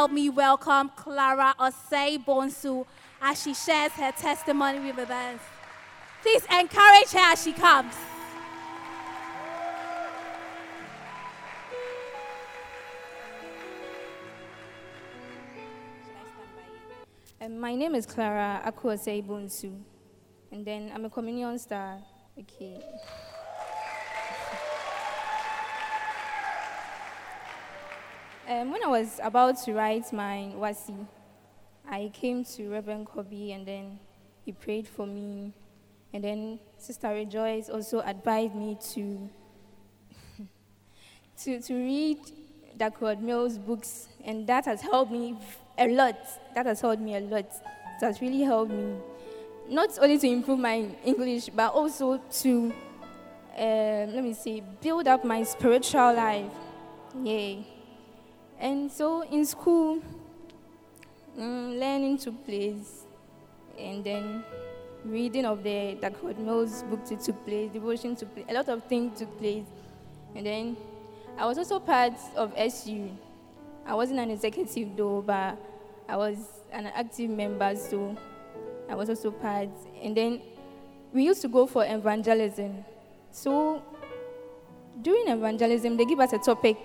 Help me welcome Clara Osei Bonsu as she shares her testimony with us. Please encourage her as she comes. Um, my name is Clara Akuose Bonsu, and then I'm a communion star. Okay. Um, when I was about to write my WASSCE, I came to Reverend Kobe, and then he prayed for me, and then Sister Rejoice also advised me to to, to read Dr. Mills' books, and that has helped me a lot. That has helped me a lot. It has really helped me, not only to improve my English, but also to, uh, let me see, build up my spiritual life. Yay. And so in school, um, learning took place, and then reading of the Dr. Mills' book took place, devotion took place, a lot of things took place. And then I was also part of SU. I wasn't an executive though, but I was an active member, so I was also part. And then we used to go for evangelism. So during evangelism, they give us a topic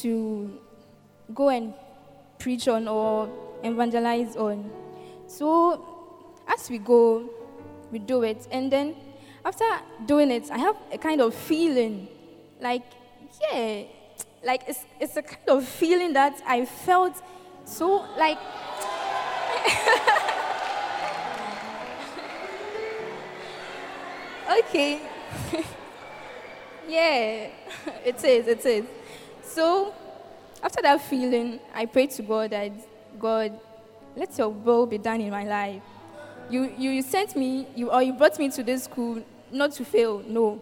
to go and preach on or evangelize on. So as we go, we do it. And then after doing it, I have a kind of feeling like, yeah, like it's, it's a kind of feeling that I felt so like. okay. yeah, it is, it is. So after that feeling, I prayed to God that, God, let your will be done in my life. You, you, you sent me, you, or you brought me to this school not to fail, no.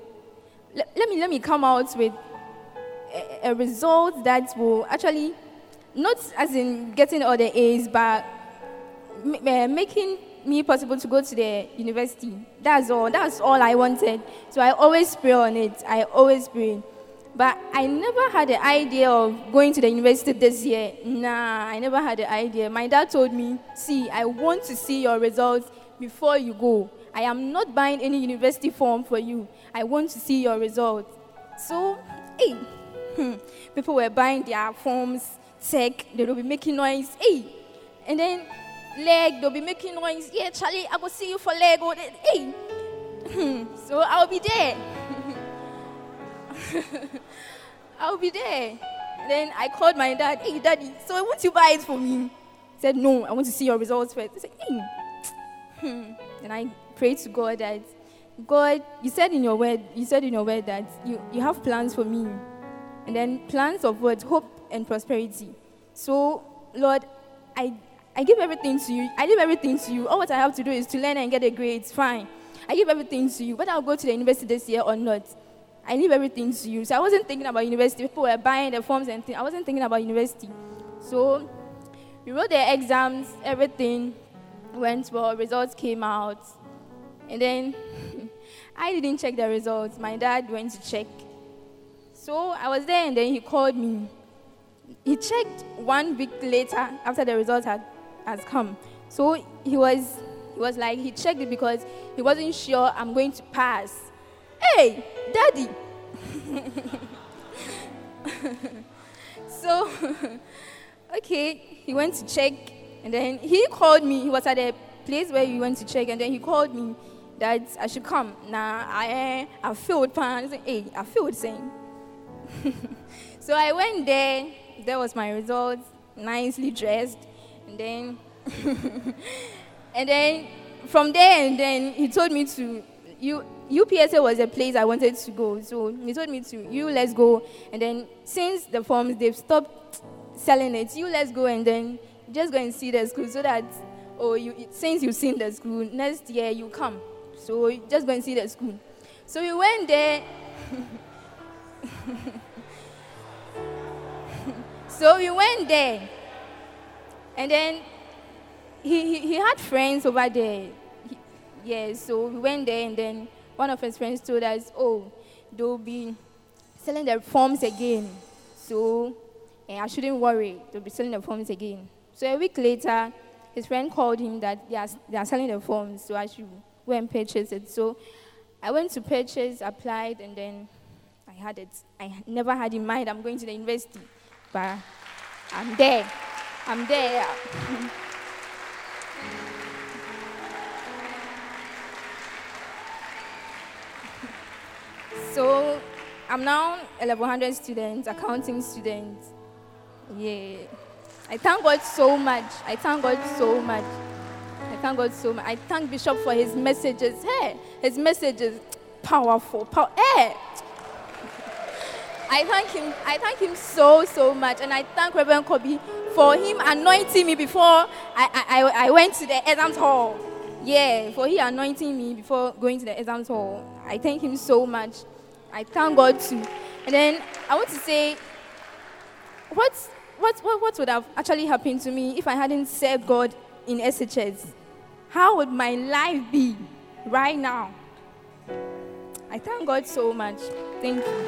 Let, let, me, let me come out with a, a result that will actually, not as in getting all the A's, but m- eh, making me possible to go to the university. That's all. That's all I wanted. So I always pray on it. I always pray. But I never had the idea of going to the university this year. Nah, I never had the idea. My dad told me, see, I want to see your results before you go. I am not buying any university form for you. I want to see your results. So, hey, hmm, people were buying their forms, tech, they will be making noise. Hey, and then leg, they'll be making noise. Yeah, Charlie, I will see you for Legon. Hey, hmm, so I'll be there. I'll be there. Then I called my dad, hey, daddy, so I want you buy it for me? He said, no, I want to see your results first. I said, hey. Hmm. Then I prayed to God that, God, you said in your word, you said in your word that you, you have plans for me. And then plans of what? Hope and prosperity. So, Lord, I, I give everything to you. I leave everything to you. All what I have to do is to learn and get a grade. It's fine. I give everything to you. Whether I'll go to the university this year or not, I leave everything to you. So I wasn't thinking about university. People were buying the forms and things. I wasn't thinking about university. So we wrote the exams, everything went well, results came out. And then I didn't check the results. My dad went to check. So I was there and then he called me. He checked one week later after the results had has come. So he was he was like he checked it because he wasn't sure I'm going to pass. Hey, daddy. so, okay, he went to check, and then he called me. He was at a place where he went to check, and then he called me that I should come. Nah, I eh, I feel pan. Hey, I feel the same. so I went there. There was my results, nicely dressed, and then and then from there, and then he told me to you UPSA was a place I wanted to go. So he told me to, you let's go. And then since the forms, they've stopped selling it, you let's go and then just go and see the school so that, oh, you, since you've seen the school, next year you come. So just go and see the school. So we went there. so we went there. And then he, he, he had friends over there. He, yeah, so we went there, and then one of his friends told us, oh, they'll be selling their forms again. So eh, I shouldn't worry, they'll be selling the forms again. So a week later, his friend called him that they are, they are selling the forms, so I should go and purchase it. So I went to purchase, applied, and then I had it. I never had in mind I'm going to the university, but I'm there. I'm there. so I'm now a level 100 student, accounting student. Yeah. I thank God so much. I thank God so much. I thank God so much. I thank Bishop for his messages. Hey, his messages, powerful. Power. Hey. I thank him. I thank him so so much, and I thank Reverend Kobe for him anointing me before I, I, I went to the exams hall. Yeah, for he anointing me before going to the exams hall. I thank him so much. I thank God too. And then I want to say, what, what, what, what would have actually happened to me if I hadn't served God in SHS? How would my life be right now? I thank God so much. Thank you.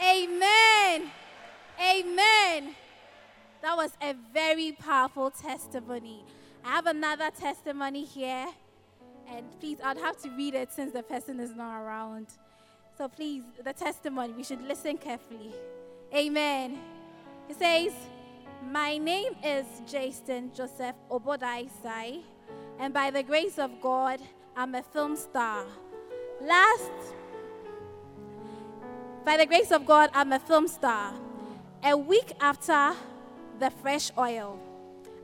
Amen. Amen. That was a very powerful testimony. I have another testimony here. And please, I'd have to read it since the person is not around. So please, the testimony, we should listen carefully. Amen. It says, My name is Jason Joseph Obodai Sai, and by the grace of God, I'm a film star. Last, by the grace of God, I'm a film star. A week after the fresh oil,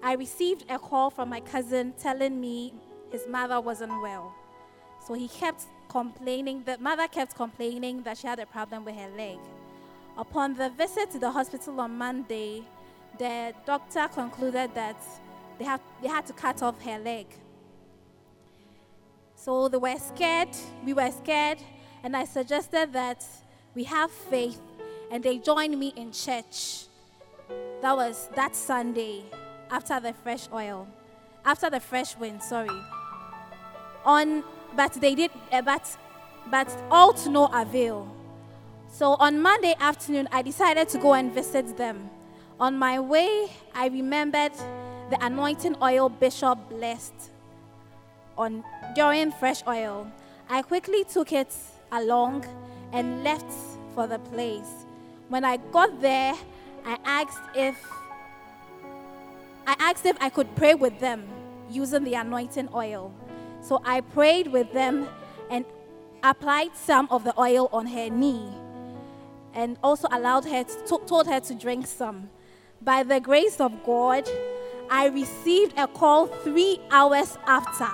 I received a call from my cousin telling me his mother wasn't well. So he kept complaining, the mother kept complaining that she had a problem with her leg. Upon the visit to the hospital on Monday, the doctor concluded that they, have, they had to cut off her leg. So they were scared, we were scared, and I suggested that we have faith, and they joined me in church. That was that Sunday after the fresh oil, after the fresh wind, sorry on but they did uh, but but all to no avail. So on monday afternoon i decided to go and visit them. On my way i remembered the anointing oil bishop blessed on during fresh oil. I quickly took it along and left for the place. When i got there i asked if i asked if i could pray with them using the anointing oil so I prayed with them and applied some of the oil on her knee and also allowed her to, told her to drink some. By the grace of God, I received a call three hours after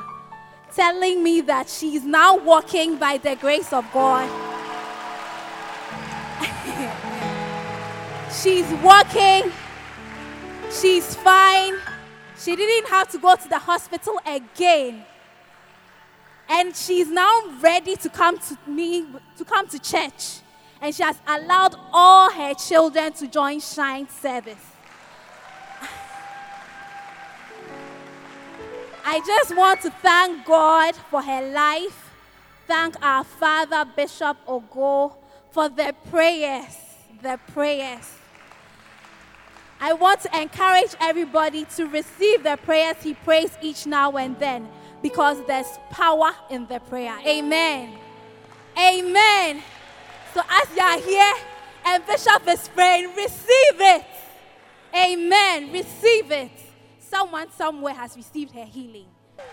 telling me that she's now walking by the grace of God. she's walking, she's fine. She didn't have to go to the hospital again. And she's now ready to come to me, to come to church. And she has allowed all her children to join Shine service. I just want to thank God for her life. Thank our Father, Bishop Ogo, for the prayers. The prayers. I want to encourage everybody to receive the prayers he prays each now and then because there's power in the prayer. Amen. Amen. So as you are here and Bishop is praying, receive it. Amen. Receive it. Someone somewhere has received her healing.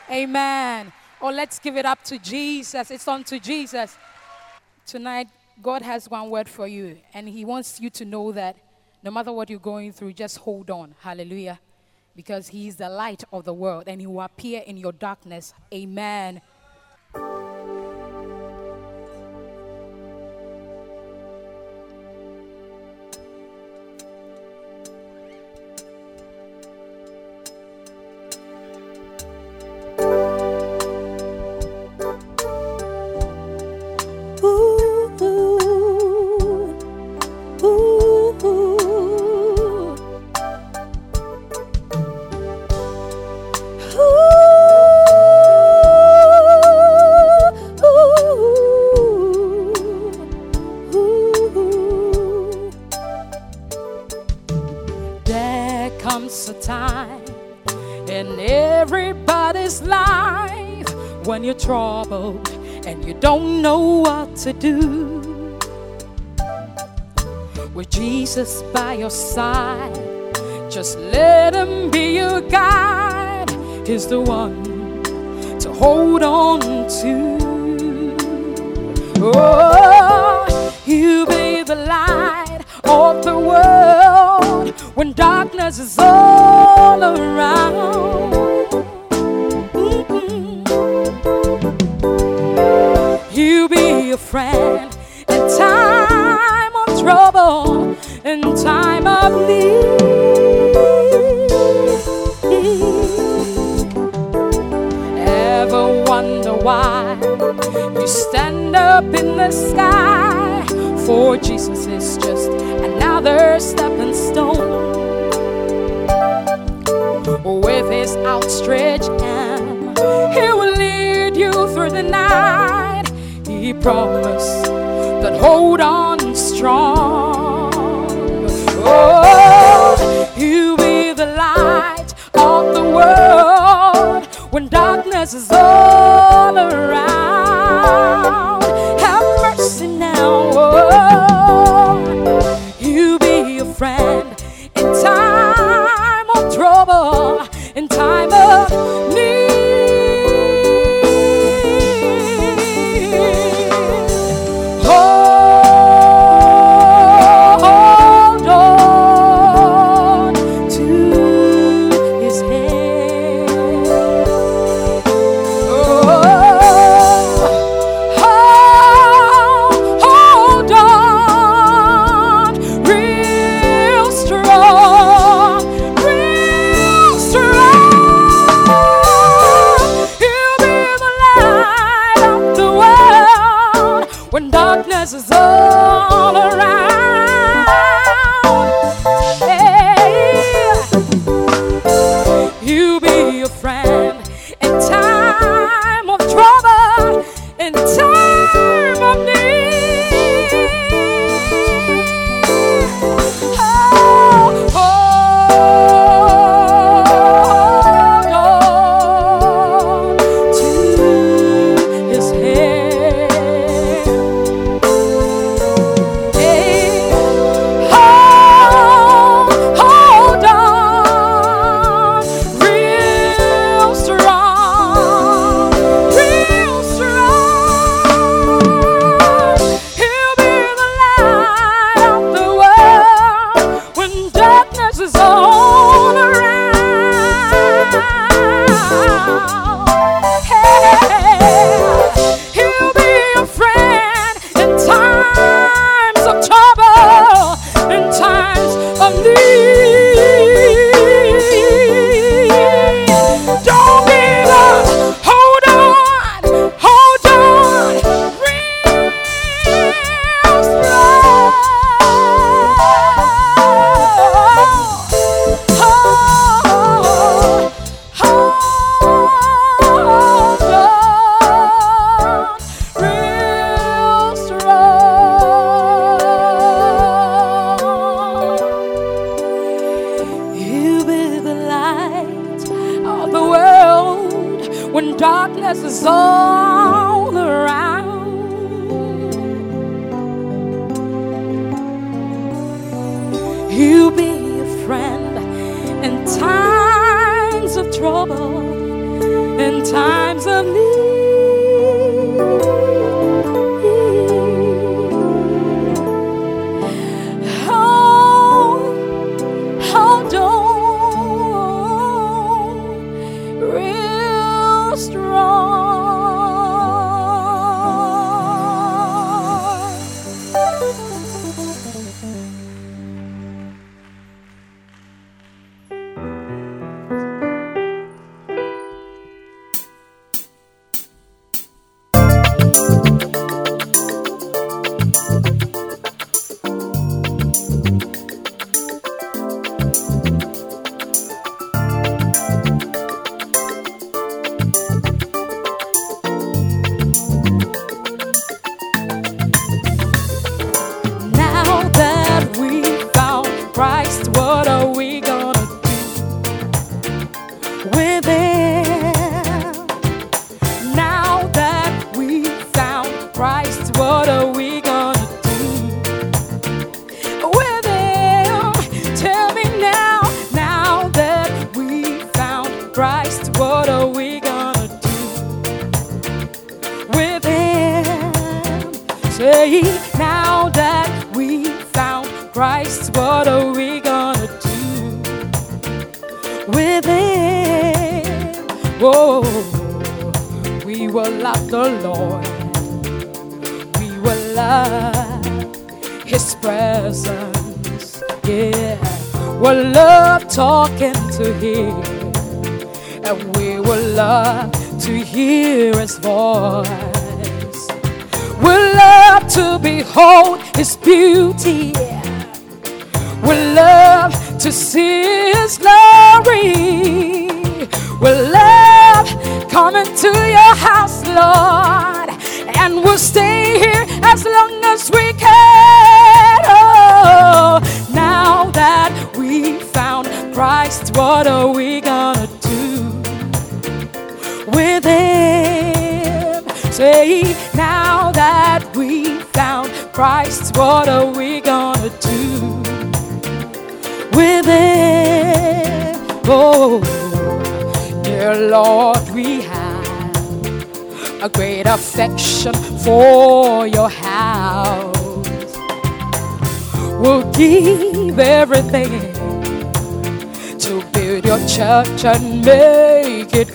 Amen. Or oh, let's give it up to Jesus. It's on to Jesus. Tonight, God has one word for you, and He wants you to know that no matter what you're going through, just hold on. Hallelujah. Because he is the light of the world and he will appear in your darkness. Amen. Your side, just let Him be your guide. He's the one to hold on to. Oh, you be the light of the world when darkness is all around. Mm-mm. You be a friend why you stand up in the sky? For Jesus is just another stepping stone. With his outstretched hand, he will lead you through the night. He promised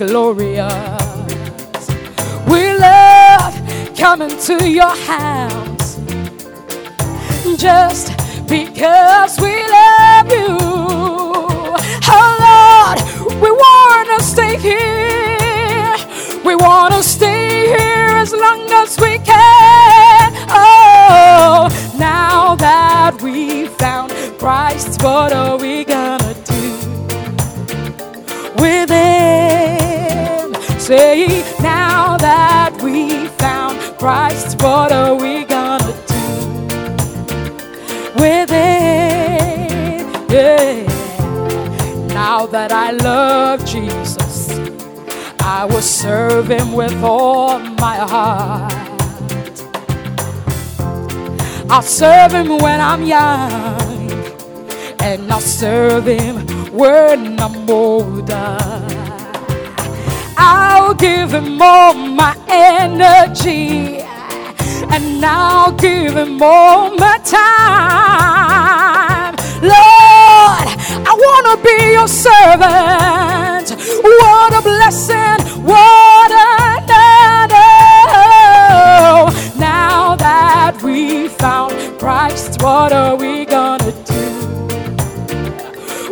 glorious. We love coming to your house just because we love you. Oh Lord, we want to stay here. We want to stay here as long as we can. Oh, now that we found Christ, what are we Say, now that we found Christ, what are we gonna do with him? Yeah. Now that I love Jesus, I will serve him with all my heart. I'll serve him when I'm young, and I'll serve him when I'm older. I'll give him all my energy, and I'll give him all my time. Lord, I want to be your servant. What a blessing, what an honor. Now that we found Christ, what are we gonna do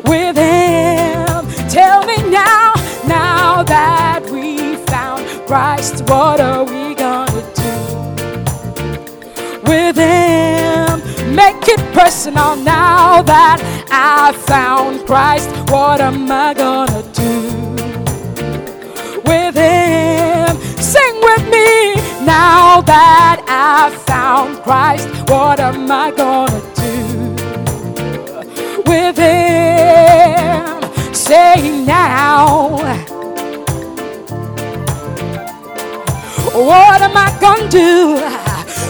with him? Tell me now, now that Christ, what are we gonna do with him? Make it personal now that I found Christ. What am I gonna do with him? Sing with me now that I found Christ. What am I gonna do with him? Say now. What am I gonna do?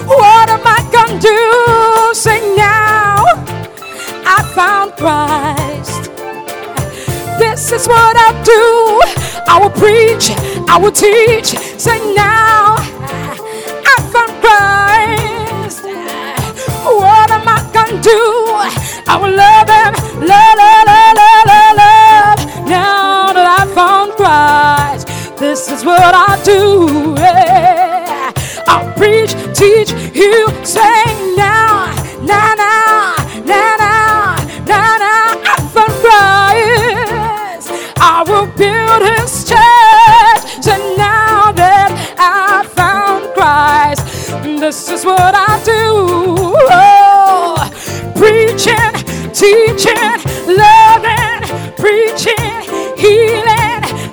What am I gonna do? Say now, I found Christ. This is what I do. I will preach, I will teach. Say now, I found Christ. What am I gonna do? I will love him, love, love, love, love, love, love. Now that I found Christ, this is what I do. yeah. I'll preach, teach, you say now, now, now, now, now, now, now. I found Christ. I will build his church. So now that I found Christ, This is what I do. Oh, preaching, teaching, loving, preaching, healing,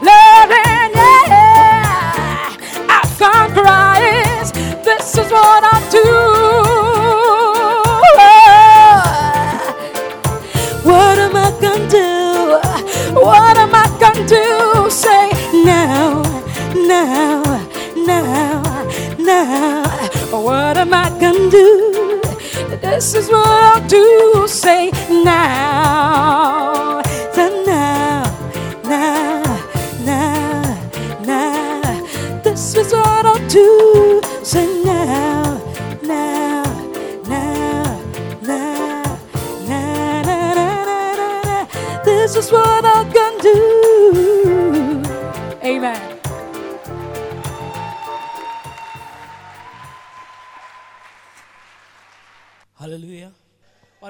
loving. Yeah, I found Christ. This is what I do. What am I gonna do? What am I gonna do? Say now, now, now, now. What am I gonna do? This is what I'll do. Say now,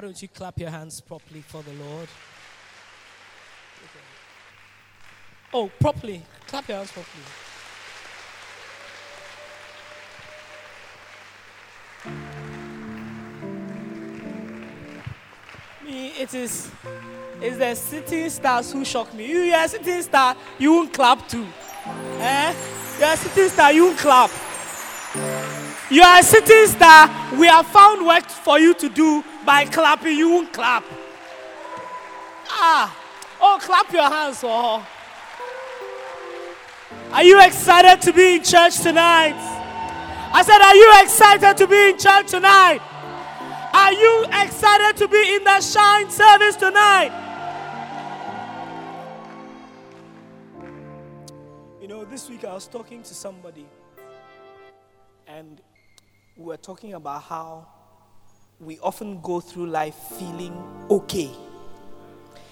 don't you clap your hands properly for the Lord? Oh, properly. Clap your hands properly. Me, it is it's the sitting stars who shock me. You are a sitting star, you won't clap too. Eh? You're a sitting star, you won't clap. You are a sitting star. We have found work for you to do by clapping. You won't clap. Ah. Oh, clap your hands for her. Are you excited to be in church tonight? I said, Are you excited to be in church tonight? Are you excited to be in the shine service tonight? You know, this week I was talking to somebody and we were talking about how we often go through life feeling okay.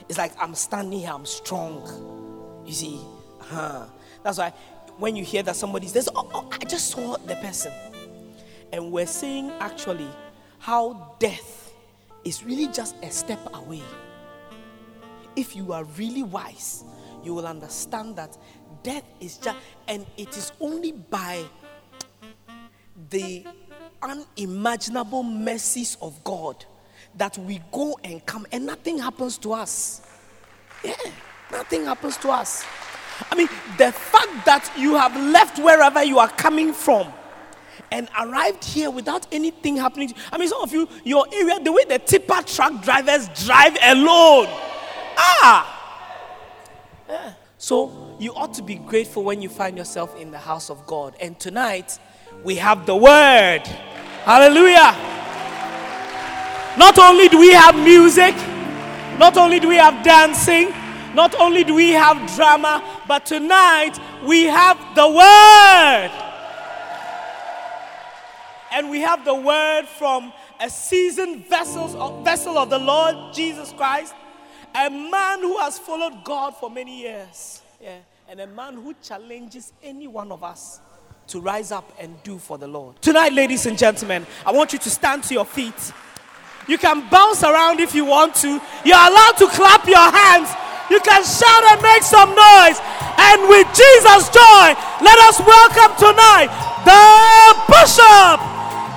It's like I'm standing here, I'm strong. You see, huh? That's why when you hear that somebody says, oh, oh, I just saw the person. And we're seeing actually how death is really just a step away. If you are really wise, you will understand that death is just, and it is only by the unimaginable mercies of God that we go and come and nothing happens to us. Yeah, nothing happens to us. I mean, the fact that you have left wherever you are coming from and arrived here without anything happening. I mean, some of you, your area, the way the tipper truck drivers drive alone. Ah! Yeah. So you ought to be grateful when you find yourself in the house of God. And tonight, we have the word. Hallelujah. Not only do we have music, not only do we have dancing, not only do we have drama, but tonight we have the word. And we have the word from a seasoned vessel, vessel of the Lord Jesus Christ, a man who has followed God for many years. Yeah. And a man who challenges any one of us to rise up and do for the Lord. Tonight, ladies and gentlemen, I want you to stand to your feet. You can bounce around if you want to. You're allowed to clap your hands. You can shout and make some noise. And with Jesus' joy, let us welcome tonight the Bishop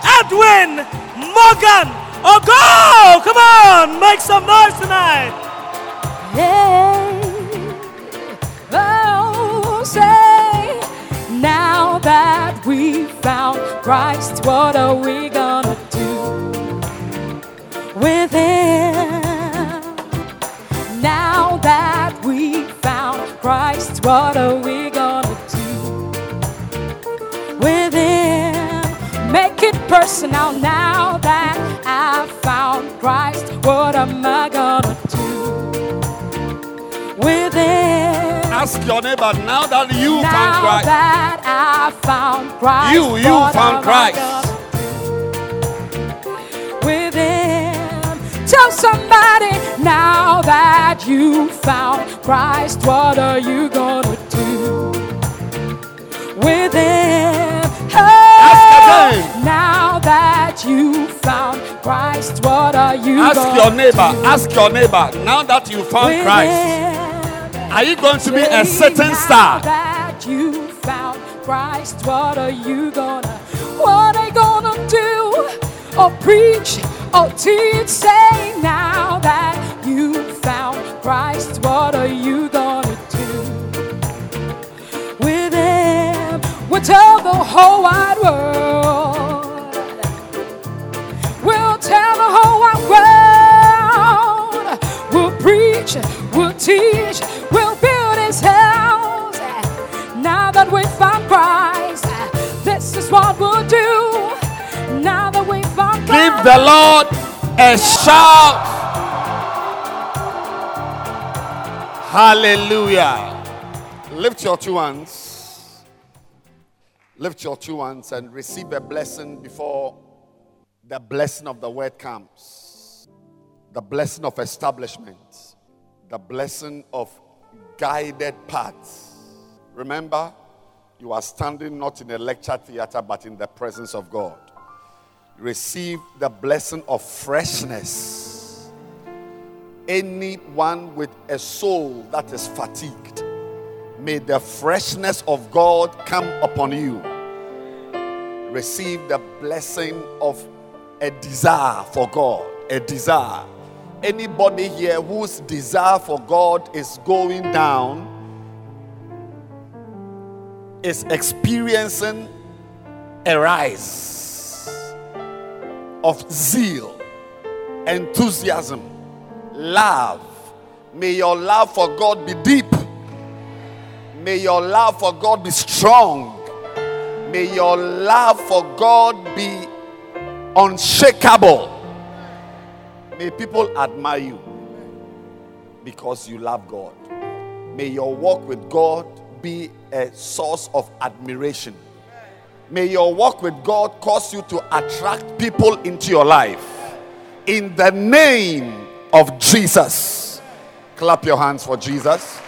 Edwin Morgan. Oh, go! Come on, make some noise tonight. Yeah. Oh, say, that we found Christ, what are we gonna do with Him? Now that we found Christ, what are we gonna do with Him? Make it personal now that I've found Christ, what am I gonna do with Him? Ask your neighbor now that you now found Christ. that I found Christ, You- you what found Christ. gonna With Him, tell somebody now that you found Christ, what are you gonna do with Him? Oh, now that you found Christ, what are you Ask gonna your neighbor. do Ask your neighbor now that you found Christ. Are you going to be a certain now star? That you found Christ, what are you gonna, what are you gonna do or preach or teach. Say now that you found Christ, what are you gonna do with him? We'll tell the whole wide world. Preach, we'll teach, we'll build his house. Now that we found Christ, this is what we'll do. Now that we found Christ. Give the Lord a shout. Hallelujah. Lift your two hands. Lift your two hands and receive a blessing before the blessing of the word comes. The blessing of establishment. The blessing of guided paths. Remember, you are standing not in a lecture theater but in the presence of God receive the blessing of freshness. Anyone with a soul that is fatigued, may the freshness of God come upon you. Receive the blessing of a desire for God, a desire. Anybody here whose desire for God is going down is experiencing a rise of zeal, enthusiasm, love. May your love for God be deep. May your love for God be strong. May your love for God be unshakable. May people admire you because you love God. May your walk with God be a source of admiration. May your walk with God cause you to attract people into your life. In the name of Jesus. Clap your hands for Jesus.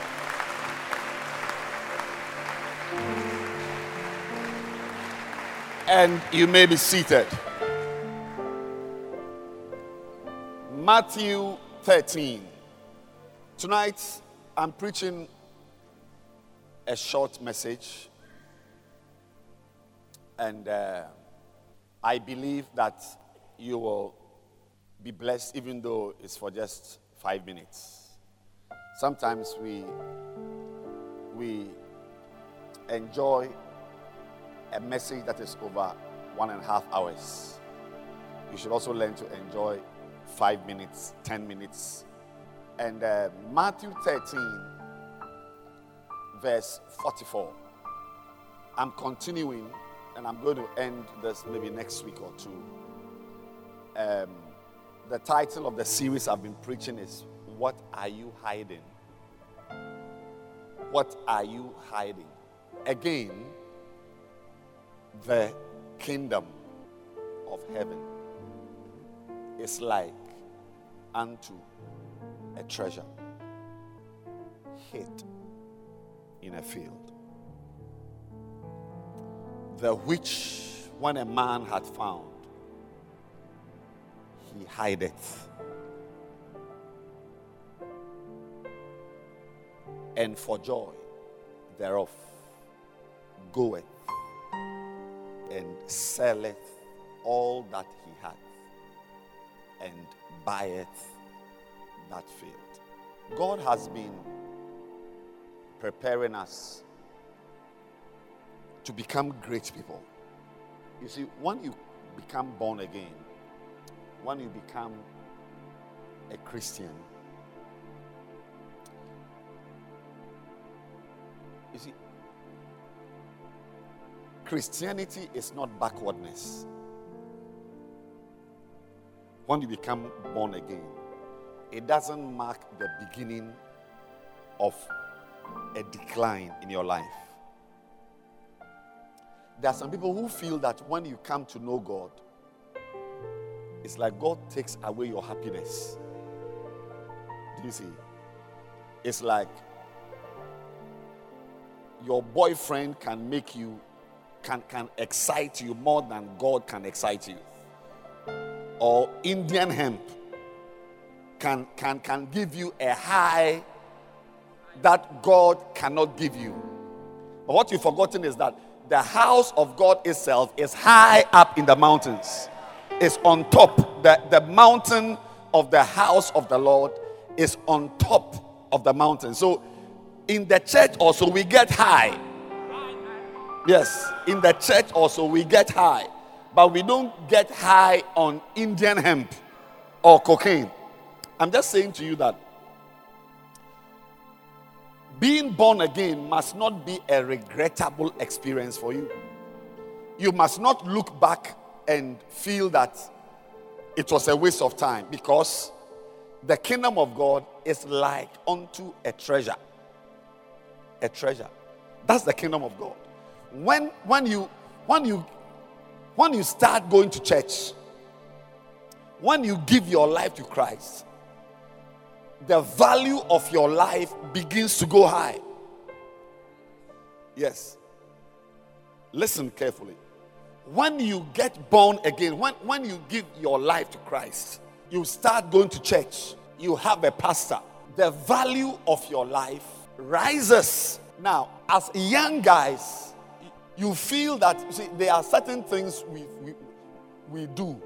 And you may be seated. Matthew 13. Tonight, I'm preaching a short message and uh, I believe that you will be blessed, even though it's for just five minutes. Sometimes we we enjoy a message that is over one and a half hours. You should also learn to enjoy five minutes, ten minutes. And uh, Matthew 13, verse 44. I'm continuing and I'm going to end this maybe next week or two. Um, the title of the series I've been preaching is What Are You Hiding? What Are You Hiding? Again, the kingdom of heaven is like unto a treasure hid in a field the which when a man had found, he hideth. And for joy thereof goeth and selleth all that he hath and buyeth that field. God has been preparing us to become great people. You see, when you become born again, when you become a Christian, you see, Christianity is not backwardness. When you become born again, it doesn't mark the beginning of a decline in your life. There are some people who feel that when you come to know God, it's like God takes away your happiness. Do you see? It's like your boyfriend can make you, can, can excite you more than God can excite you. Or Indian hemp can, can, can give you a high that God cannot give you. But what you've forgotten is that the house of God itself is high up in the mountains. is on top. The, the mountain of the house of the Lord is on top of the mountain. So in the church also we get high. Yes, in the church also we get high. But we don't get high on Indian hemp or cocaine. I'm just saying to you that being born again must not be a regrettable experience for you. You must not look back and feel that it was a waste of time because the kingdom of God is like unto a treasure. A treasure. That's the kingdom of God. When when you when you when you start going to church, when you give your life to Christ, the value of your life begins to go high. Yes. Listen carefully. When you get born again, when, when you give your life to Christ, you start going to church, you have a pastor, the value of your life rises. Now, as young guys, you feel that see, there are certain things we, we, we do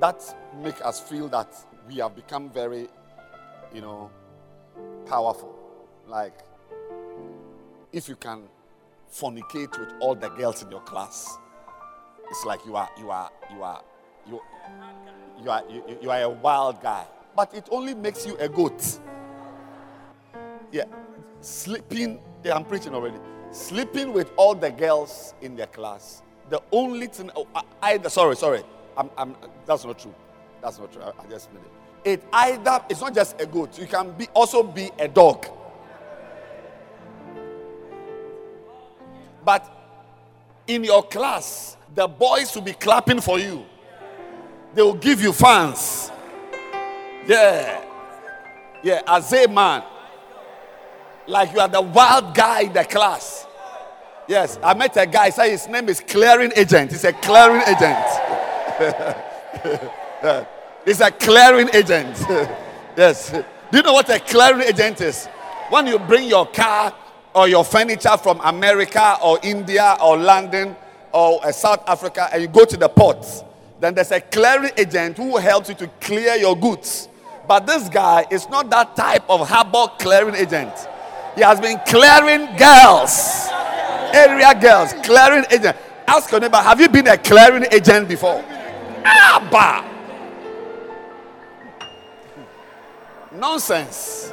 that make us feel that we have become very you know, powerful. Like, if you can fornicate with all the girls in your class, it's like you are, you are, you are, you, you are, you, you are a wild guy. But it only makes you a goat. Yeah, sleeping. Yeah, I'm preaching already. Sleeping with all the girls in their class. The only thing. Oh, I, sorry, sorry. I'm, I'm, that's not true. That's not true. I, I just made it it either it's not just a goat you can be also be a dog but in your class the boys will be clapping for you they will give you fans yeah yeah as a man like you are the wild guy in the class yes i met a guy say his name is clearing agent he's a clearing agent He's a clearing agent. yes. Do you know what a clearing agent is? When you bring your car or your furniture from America or India or London or uh, South Africa and you go to the port, then there's a clearing agent who helps you to clear your goods. But this guy is not that type of harbor clearing agent. He has been clearing girls, area girls, clearing agent. Ask your neighbor, have you been a clearing agent before? Bah. Nonsense.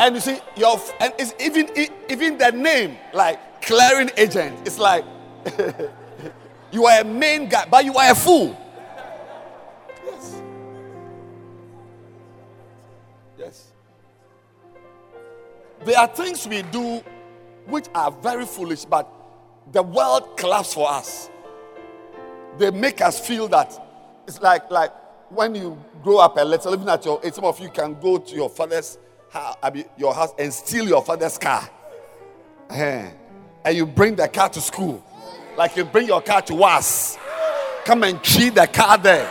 And you see, your and it's even even the name, like clearing agent, it's like you are a main guy, but you are a fool. Yes. There are things we do which are very foolish, but the world claps for us. They make us feel that it's like like when you grow up a little, even at your age, some of you can go to your father's house, your house and steal your father's car. And you bring the car to school. Like you bring your car to us. Come and cheat the car there.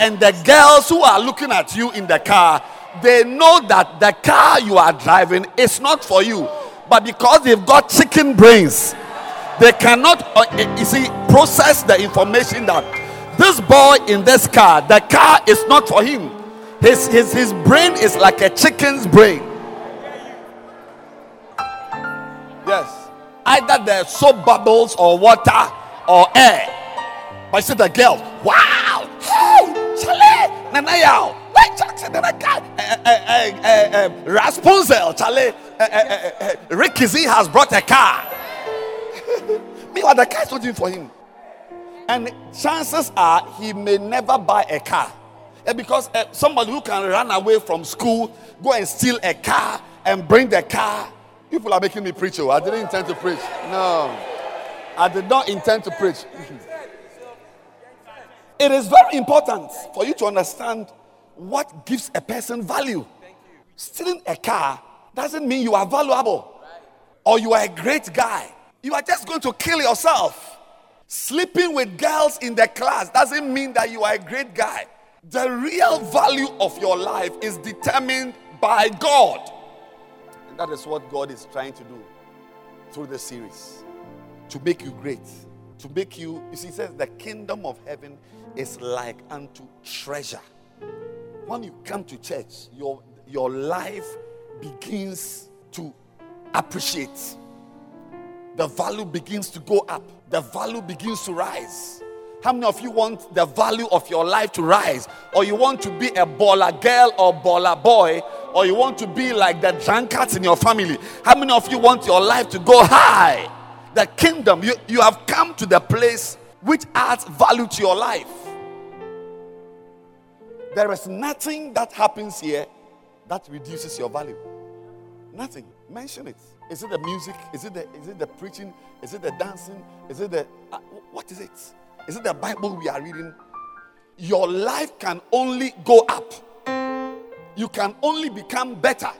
And the girls who are looking at you in the car, they know that the car you are driving is not for you. But because they've got chicken brains, they cannot, uh, you see, process the information that this boy in this car, the car is not for him. His, his, his brain is like a chicken's brain. Yes. Either there's soap bubbles or water or air. But I see the girl, wow, hey, Charlie, Nana Yaw, Jackson, eh, eh, eh, Rapunzel, Charlie, Ricky Z has brought a car. Meanwhile, the car is waiting for him. And chances are he may never buy a car. Because uh, somebody who can run away from school, go and steal a car and bring the car. People are making me preach. Oh, I didn't intend to preach. No. I did not intend to preach. it is very important for you to understand what gives a person value. Stealing a car doesn't mean you are valuable or you are a great guy. You are just going to kill yourself. Sleeping with girls in the class doesn't mean that you are a great guy. The real value of your life is determined by God. And that is what God is trying to do through the series to make you great. to make you, you see, says the kingdom of heaven is like unto treasure. When you come to church, your, your life begins to appreciate. The value begins to go up, the value begins to rise. How many of you want the value of your life to rise? Or you want to be a baller girl or baller boy? Or you want to be like the drunkards in your family? How many of you want your life to go high? The kingdom, you, you have come to the place which adds value to your life. There is nothing that happens here that reduces your value. Nothing. Mention it. Is it the music? Is it the is it the preaching? Is it the dancing? Is it the uh, what is it? Is it the Bible we are reading? Your life can only go up. You can only become better.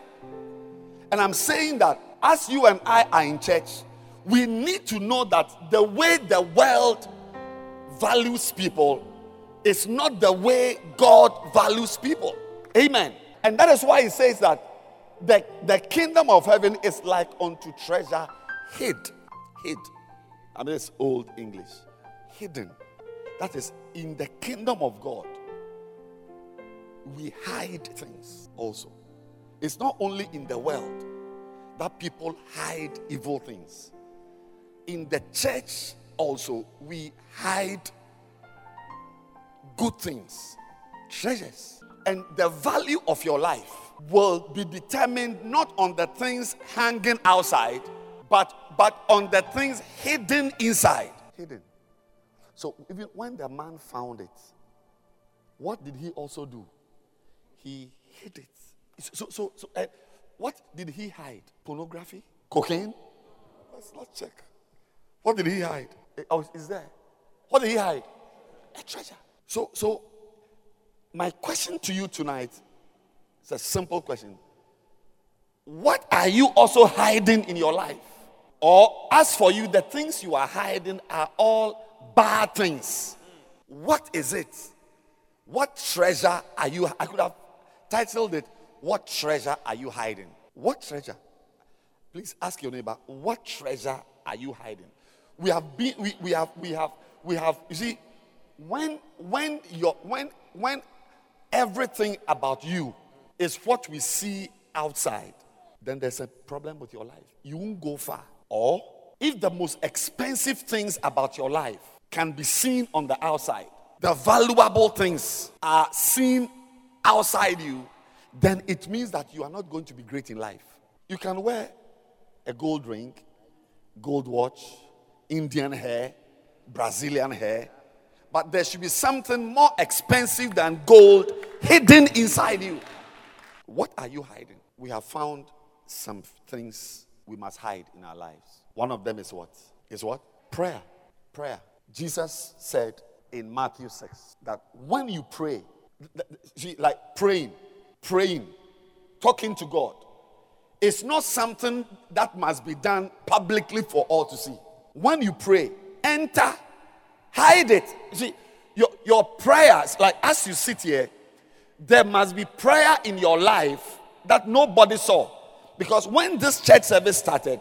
And I'm saying that as you and I are in church, we need to know that the way the world values people is not the way God values people. Amen. And that is why he says that the, the kingdom of heaven is like unto treasure hid. Hid. I mean, it's old English hidden. That is, in the kingdom of God, we hide things also. It's not only in the world that people hide evil things, in the church also, we hide good things, treasures. And the value of your life will be determined not on the things hanging outside, but, but on the things hidden inside. Hidden. So even when the man found it, what did he also do? He hid it. So, so, so uh, what did he hide? Pornography? Cocaine? Let's, let's check. What did he hide? Eh, oh, is there? What did he hide? A treasure. So, so my question to you tonight is a simple question. What are you also hiding in your life? Or as for you, the things you are hiding are all bad things. What is it? What treasure are you? I could have titled it, What Treasure Are You Hiding? What treasure? Please ask your neighbor, What treasure are you hiding? We have been, we, we have, we have, we have, you see, when, when, your, when, when everything about you is what we see outside, then there's a problem with your life. You won't go far. Or if the most expensive things about your life can be seen on the outside, the valuable things are seen outside you, then it means that you are not going to be great in life. You can wear a gold ring, gold watch, Indian hair, Brazilian hair, but there should be something more expensive than gold hidden inside you. What are you hiding? We have found some things we must hide in our lives. One of them is what? Is what? Prayer. Prayer. Jesus said in Matthew 6 that when you pray, like praying, praying, talking to God, it's not something that must be done publicly for all to see. When you pray, enter, hide it. See, your, your prayers, like as you sit here, there must be prayer in your life that nobody saw. Because when this church service started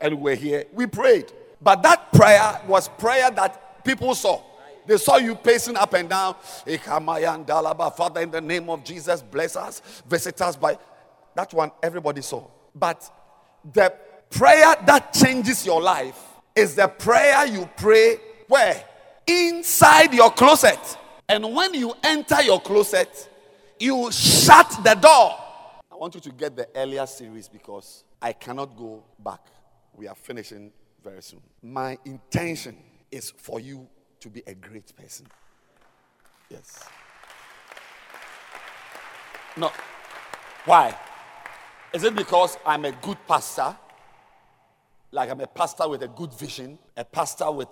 and we're here, we prayed. But that prayer was prayer that people saw. They saw you pacing up and down. Father, in the name of Jesus, bless us, visit us by that one everybody saw. But the prayer that changes your life is the prayer you pray where? Inside your closet. And when you enter your closet, you shut the door. I want you to get the earlier series because I cannot go back. We are finishing very soon. My intention is for you to be a great person. Yes. No. Why? Is it because I'm a good pastor? Like I'm a pastor with a good vision, a pastor with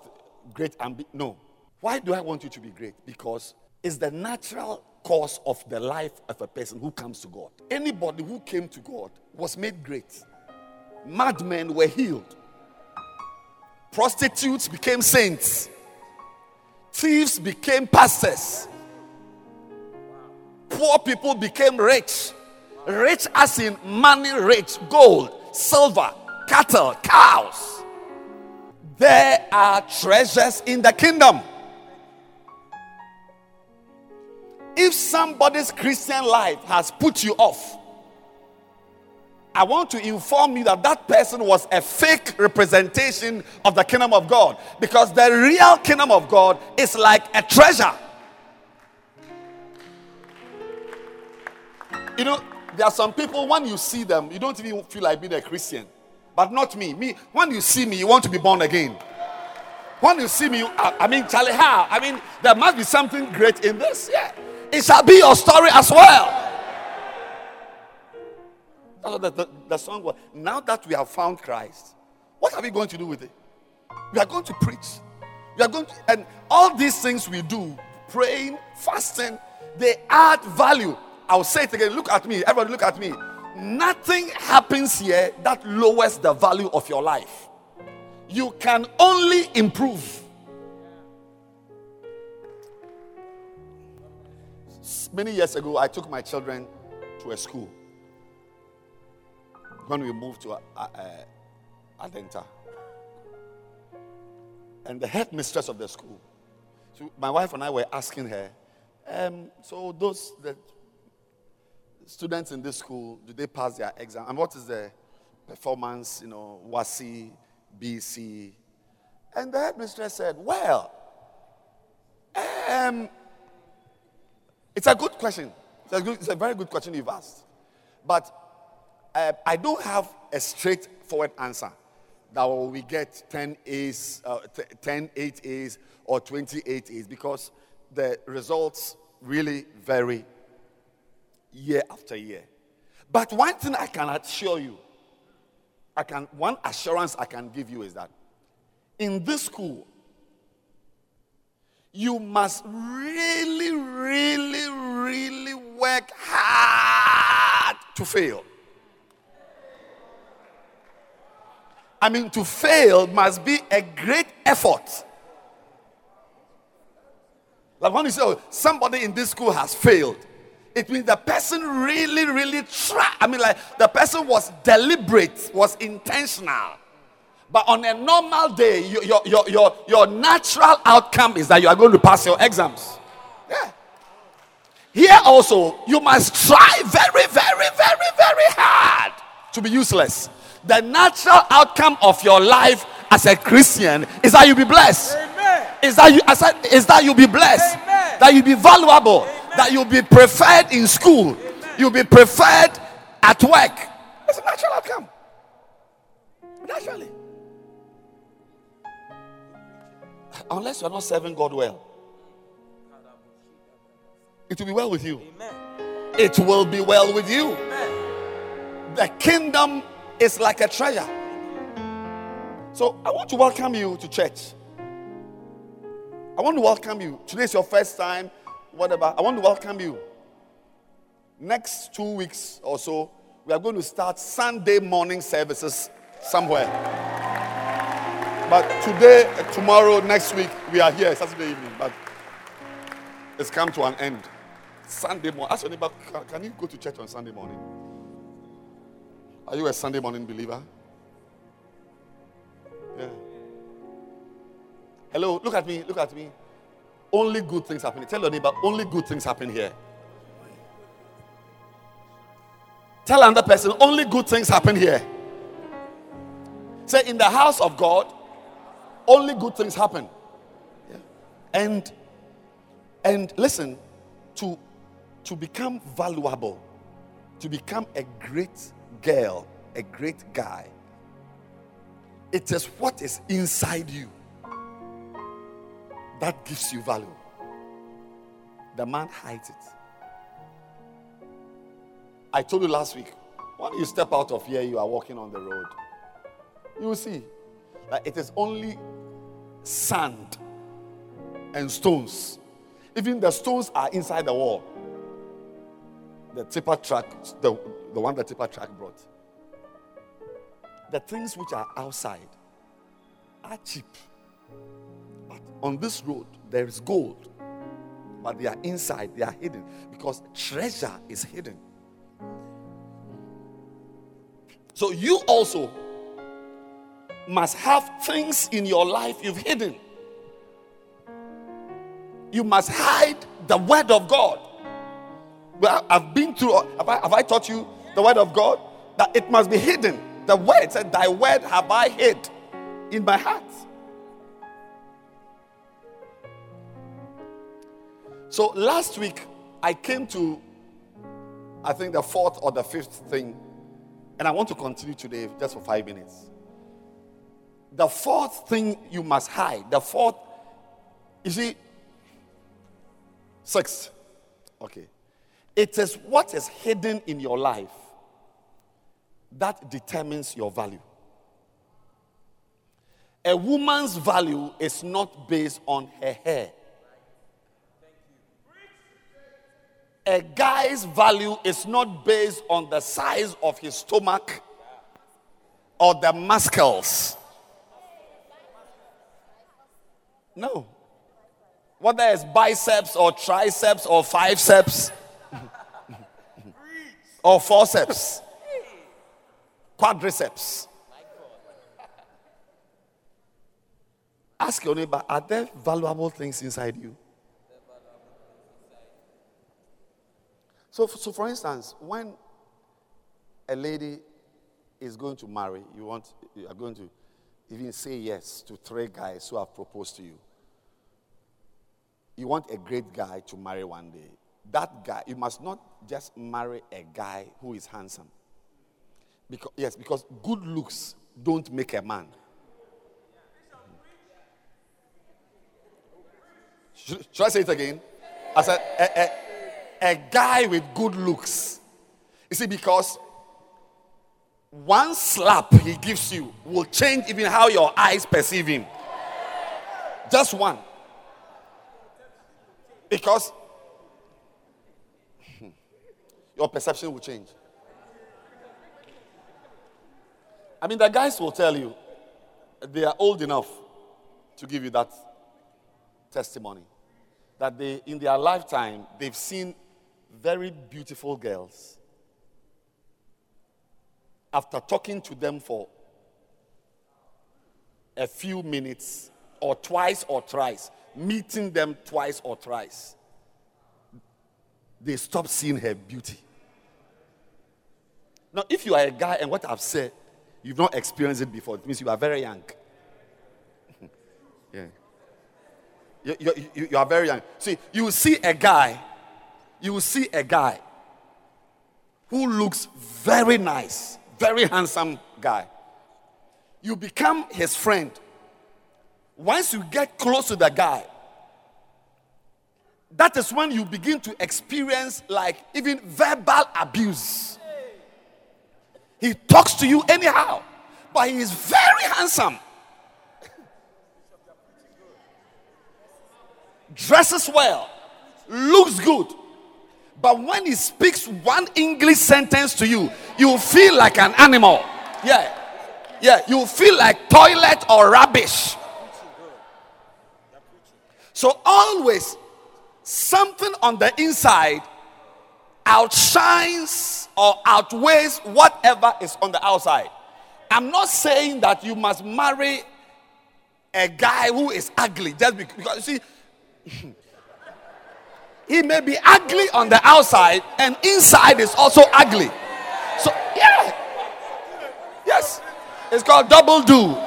great ambition? No. Why do I want you to be great? Because it's the natural course of the life of a person who comes to God. Anybody who came to God was made great. Madmen were healed. Prostitutes became saints. Thieves became pastors. Poor people became rich. Rich as in money rich, gold, silver, cattle, cows. there are treasures in the kingdom. If somebody's Christian life has put you off, I want to inform you that that person was a fake representation of the kingdom of God because the real kingdom of God is like a treasure. You know, there are some people when you see them, you don't even feel like being a Christian. But not me. Me, when you see me, you want to be born again. When you see me, I, I mean, Charlie, how? I mean, there must be something great in this. Yeah. It shall be your story as well. The, the, the song was. Now that we have found Christ, what are we going to do with it? We are going to preach. We are going to, and all these things we do, praying, fasting, they add value. I'll say it again. Look at me. Everybody, look at me. Nothing happens here that lowers the value of your life. You can only improve. Many years ago, I took my children to a school when we moved to uh, uh, Adenta. And the headmistress of the school, so my wife and I were asking her, um, so those the students in this school, do they pass their exam? And what is the performance, you know, WASSCE, BECE? And the headmistress said, well, um, it's a good question. It's a, good, it's a very good question you've asked. But uh, I don't have a straightforward answer that we get 10 A's, uh, 10 8 A's or 28 A's because the results really vary year after year. But one thing I can assure you, I can one assurance I can give you is that in this school, you must really, really, really work hard to fail. I mean, to fail must be a great effort. Like when you say, oh, somebody in this school has failed, it means the person really, really tried. I mean, like the person was deliberate, was intentional. But on a normal day, your, your, your, your, natural outcome is that you are going to pass your exams. Yeah. Here also, you must try very, very, very, very hard to be useless the natural outcome of your life as a Christian is that you be blessed. Amen. Is that you said, is that you be blessed? Amen. That you be valuable. Amen. That you be preferred in school. You'll be preferred at work. It's a natural outcome. Naturally. Unless you're not serving God well. It will be well with you. It will be well with you. The kingdom is like a treasure. So I want to welcome you to church. I want to welcome you. Today is your first time, whatever. I want to welcome you. Next two weeks or so, we are going to start Sunday morning services somewhere. But today, tomorrow, next week, we are here Saturday evening. But it's come to an end. Sunday morning. Ask your neighbor, can you go to church on Sunday morning? Are you a Sunday morning believer? Yeah. Hello, look at me, look at me. Only good things happen. Tell your neighbor, only good things happen here. Tell another person, only good things happen here. Say, in the house of God, only good things happen. Yeah. And and listen, to to become valuable, to become a great girl, a great guy. It is what is inside you that gives you value. The man hides it. I told you last week, when you step out of here, you are walking on the road. You will see that it is only sand and stones. Even the stones are inside the wall. The tipper truck, the, the one that tipper truck brought. The things which are outside are cheap. But on this road, there is gold. But they are inside, they are hidden because treasure is hidden. So you also must have things in your life you've hidden. You must hide the word of God. Well, I've been through, have I, have I taught you the word of God? That it must be hidden. The word said, Thy word have I hid in my heart. So last week, I came to, I think, the fourth or the fifth thing, and I want to continue today just for five minutes. The fourth thing you must hide, the fourth, you see, six. Okay. It is what is hidden in your life that determines your value. A woman's value is not based on her hair. A guy's value is not based on the size of his stomach or the muscles. No. Whether it's biceps or triceps or fiveseps or forceps, quadriceps. Ask your neighbor, are there valuable things inside you? So, so for instance, when a lady is going to marry, you want you are going to even say yes to three guys who have proposed to you. You want a great guy to marry one day. That guy, you must not just marry a guy who is handsome. Because, yes, because good looks don't make a man. Should, should I say it again? I said, a, a, a guy with good looks. You see, because one slap he gives you will change even how your eyes perceive him. Just one. Because your perception will change. I mean, the guys will tell you they are old enough to give you that testimony that they, in their lifetime, they've seen very beautiful girls. After talking to them for a few minutes, or twice or thrice, meeting them twice or thrice, they stop seeing her beauty. Now, if you are a guy and what I've said, you've not experienced it before, it means you are very young. yeah. You, you, you, are very young. See, you see a guy, you see a guy who looks very nice, very handsome guy. You become his friend. Once you get close to the guy, that is when you begin to experience like even verbal abuse. He talks to you anyhow, but he is very handsome. dresses well, looks good. But when he speaks one English sentence to you, you feel like an animal. Yeah. Yeah, you feel like toilet or rubbish. So always something on the inside outshines or outweighs whatever is on the outside. I'm not saying that you must marry a guy who is ugly just because, you see he may be ugly on the outside and inside is also ugly. So, yeah. Yes. It's called double do.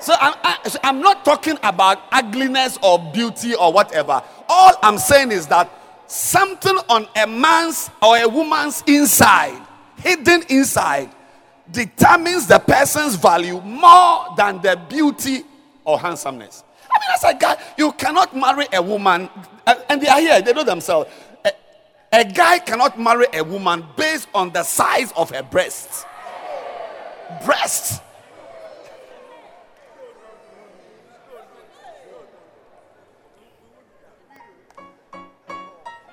So I'm, I, so I'm not talking about ugliness or beauty or whatever. All I'm saying is that something on a man's or a woman's inside, hidden inside, determines the person's value more than the beauty or handsomeness. I mean, as a guy, you cannot marry a woman, uh, and they are here, they know themselves. A, a guy cannot marry a woman based on the size of her breasts. Breasts.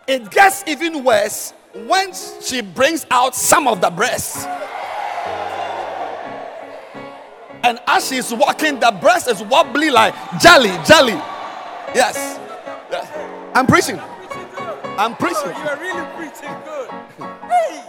It gets even worse when she brings out some of the breasts. And as she's walking, the breast is wobbly like jelly, jelly. Yes. yes. I'm preaching. I'm preaching. Oh, you're really preaching good. Hey.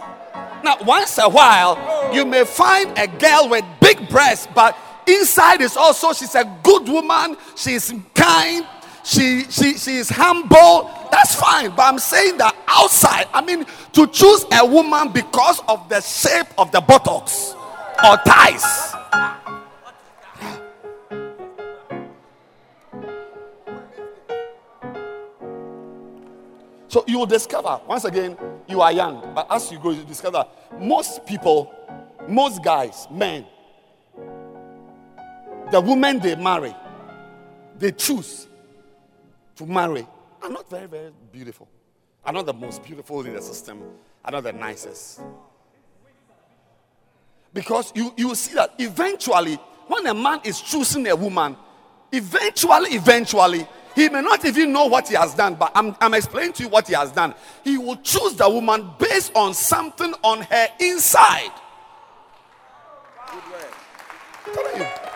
Now, once a while, you may find a girl with big breasts, but inside is also she's a good woman, she's kind, she she she is humble. That's fine. But I'm saying that outside, I mean, to choose a woman because of the shape of the buttocks or thighs. So you will discover, once again, you are young, but as you grow, you discover most people, most guys, men, the women they marry, they choose to marry are not very, very beautiful. Are not the most beautiful in the system, are not the nicest. Because you, you see that eventually, when a man is choosing a woman, eventually, eventually, he may not even know what he has done, but I'm, I'm explaining to you what he has done. He will choose the woman based on something on her inside. Good word.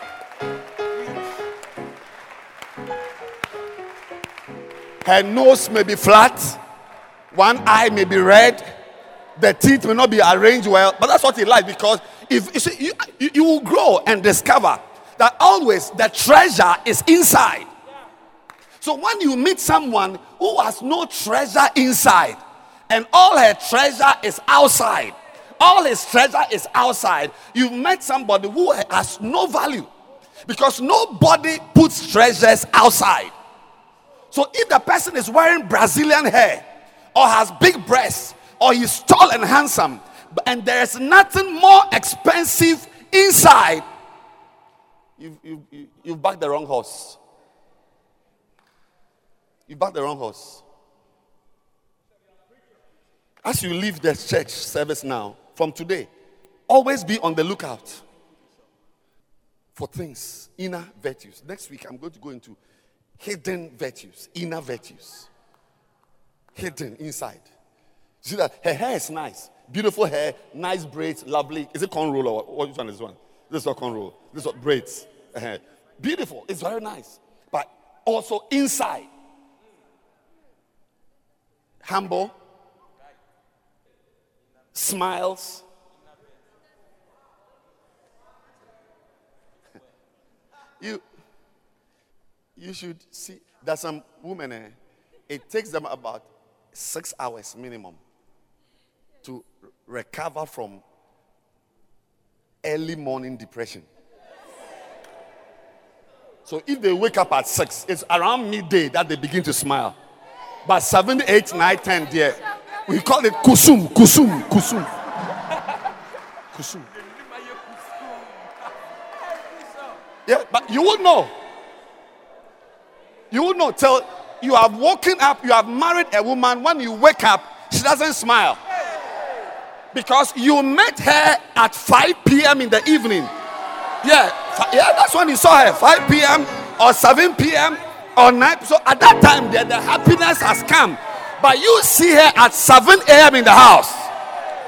Her nose may be flat, one eye may be red, the teeth may not be arranged well, but that's what he likes because if you, see, you, you, you will grow and discover that always the treasure is inside. So when you meet someone who has no treasure inside and all her treasure is outside, all his treasure is outside, you've met somebody who has no value because nobody puts treasures outside. So if the person is wearing Brazilian hair or has big breasts or he's tall and handsome and there's nothing more expensive inside, you've, you've, you've backed the wrong horse. You backed the wrong horse. As you leave the church service now, from today, always be on the lookout for things, inner virtues. Next week, I'm going to go into hidden virtues, inner virtues. Hidden inside. See that her hair is nice, beautiful hair, nice braids, lovely. Is it cornrow or what one is one? This is not cornrow. This is braids. Uh-huh. Beautiful. It's very nice, but also inside, humble, smiles. you you should see that some women eh, it takes them about six hours minimum to recover from early morning depression. So if they wake up at six it's around midday that they begin to smile. But seven eight nine ten there we call it kusum kusum kusum. Kusum. Yeah but you would know you will not tell you have woken up, you have married a woman. When you wake up, she doesn't smile. Because you met her at 5 p.m. in the evening. Yeah, yeah, that's when you saw her 5 p.m. or 7 p.m. or 9. So at that time, the, the happiness has come. But you see her at 7 a.m. in the house.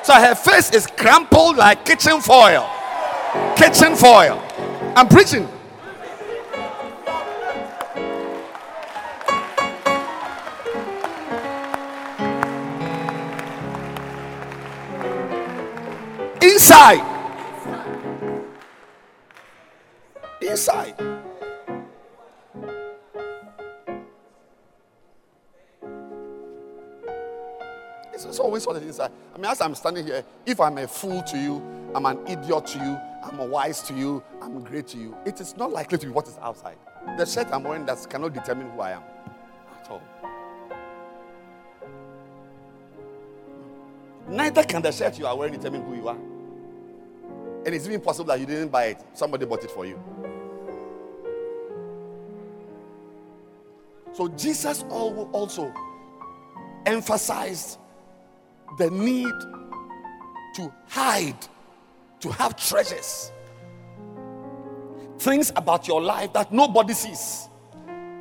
So her face is crumpled like kitchen foil. Kitchen foil. I'm preaching. Inside. Inside. It's always on the inside. I mean, as I'm standing here, if I'm a fool to you, I'm an idiot to you, I'm a wise to you, I'm great to you, it is not likely to be what is outside. The shirt I'm wearing that cannot determine who I am at all. Neither can the shirt you are wearing determine who you are. And it's even possible that you didn't buy it, somebody bought it for you. So Jesus also emphasized the need to hide, to have treasures, things about your life that nobody sees,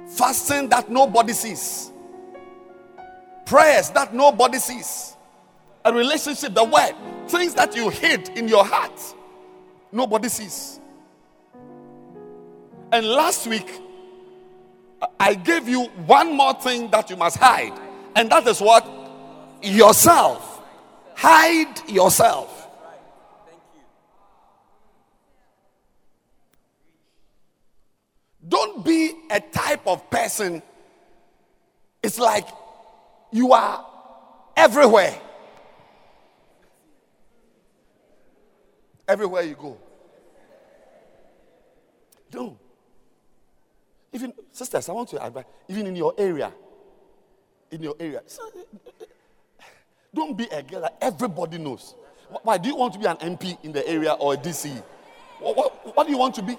fasting that nobody sees, prayers that nobody sees, a relationship, the word, things that you hid in your heart nobody sees. And last week, I gave you one more thing that you must hide, and that is what? Yourself. Hide yourself. Don't be a type of person. It's like you are everywhere. Everywhere you go. Don't. Even sisters, I want to advise, even in your area, in your area, eh, eh, don't be a girl that everybody knows. Why do you want to be an MP in the area or a DC? What, what, what do you want to be?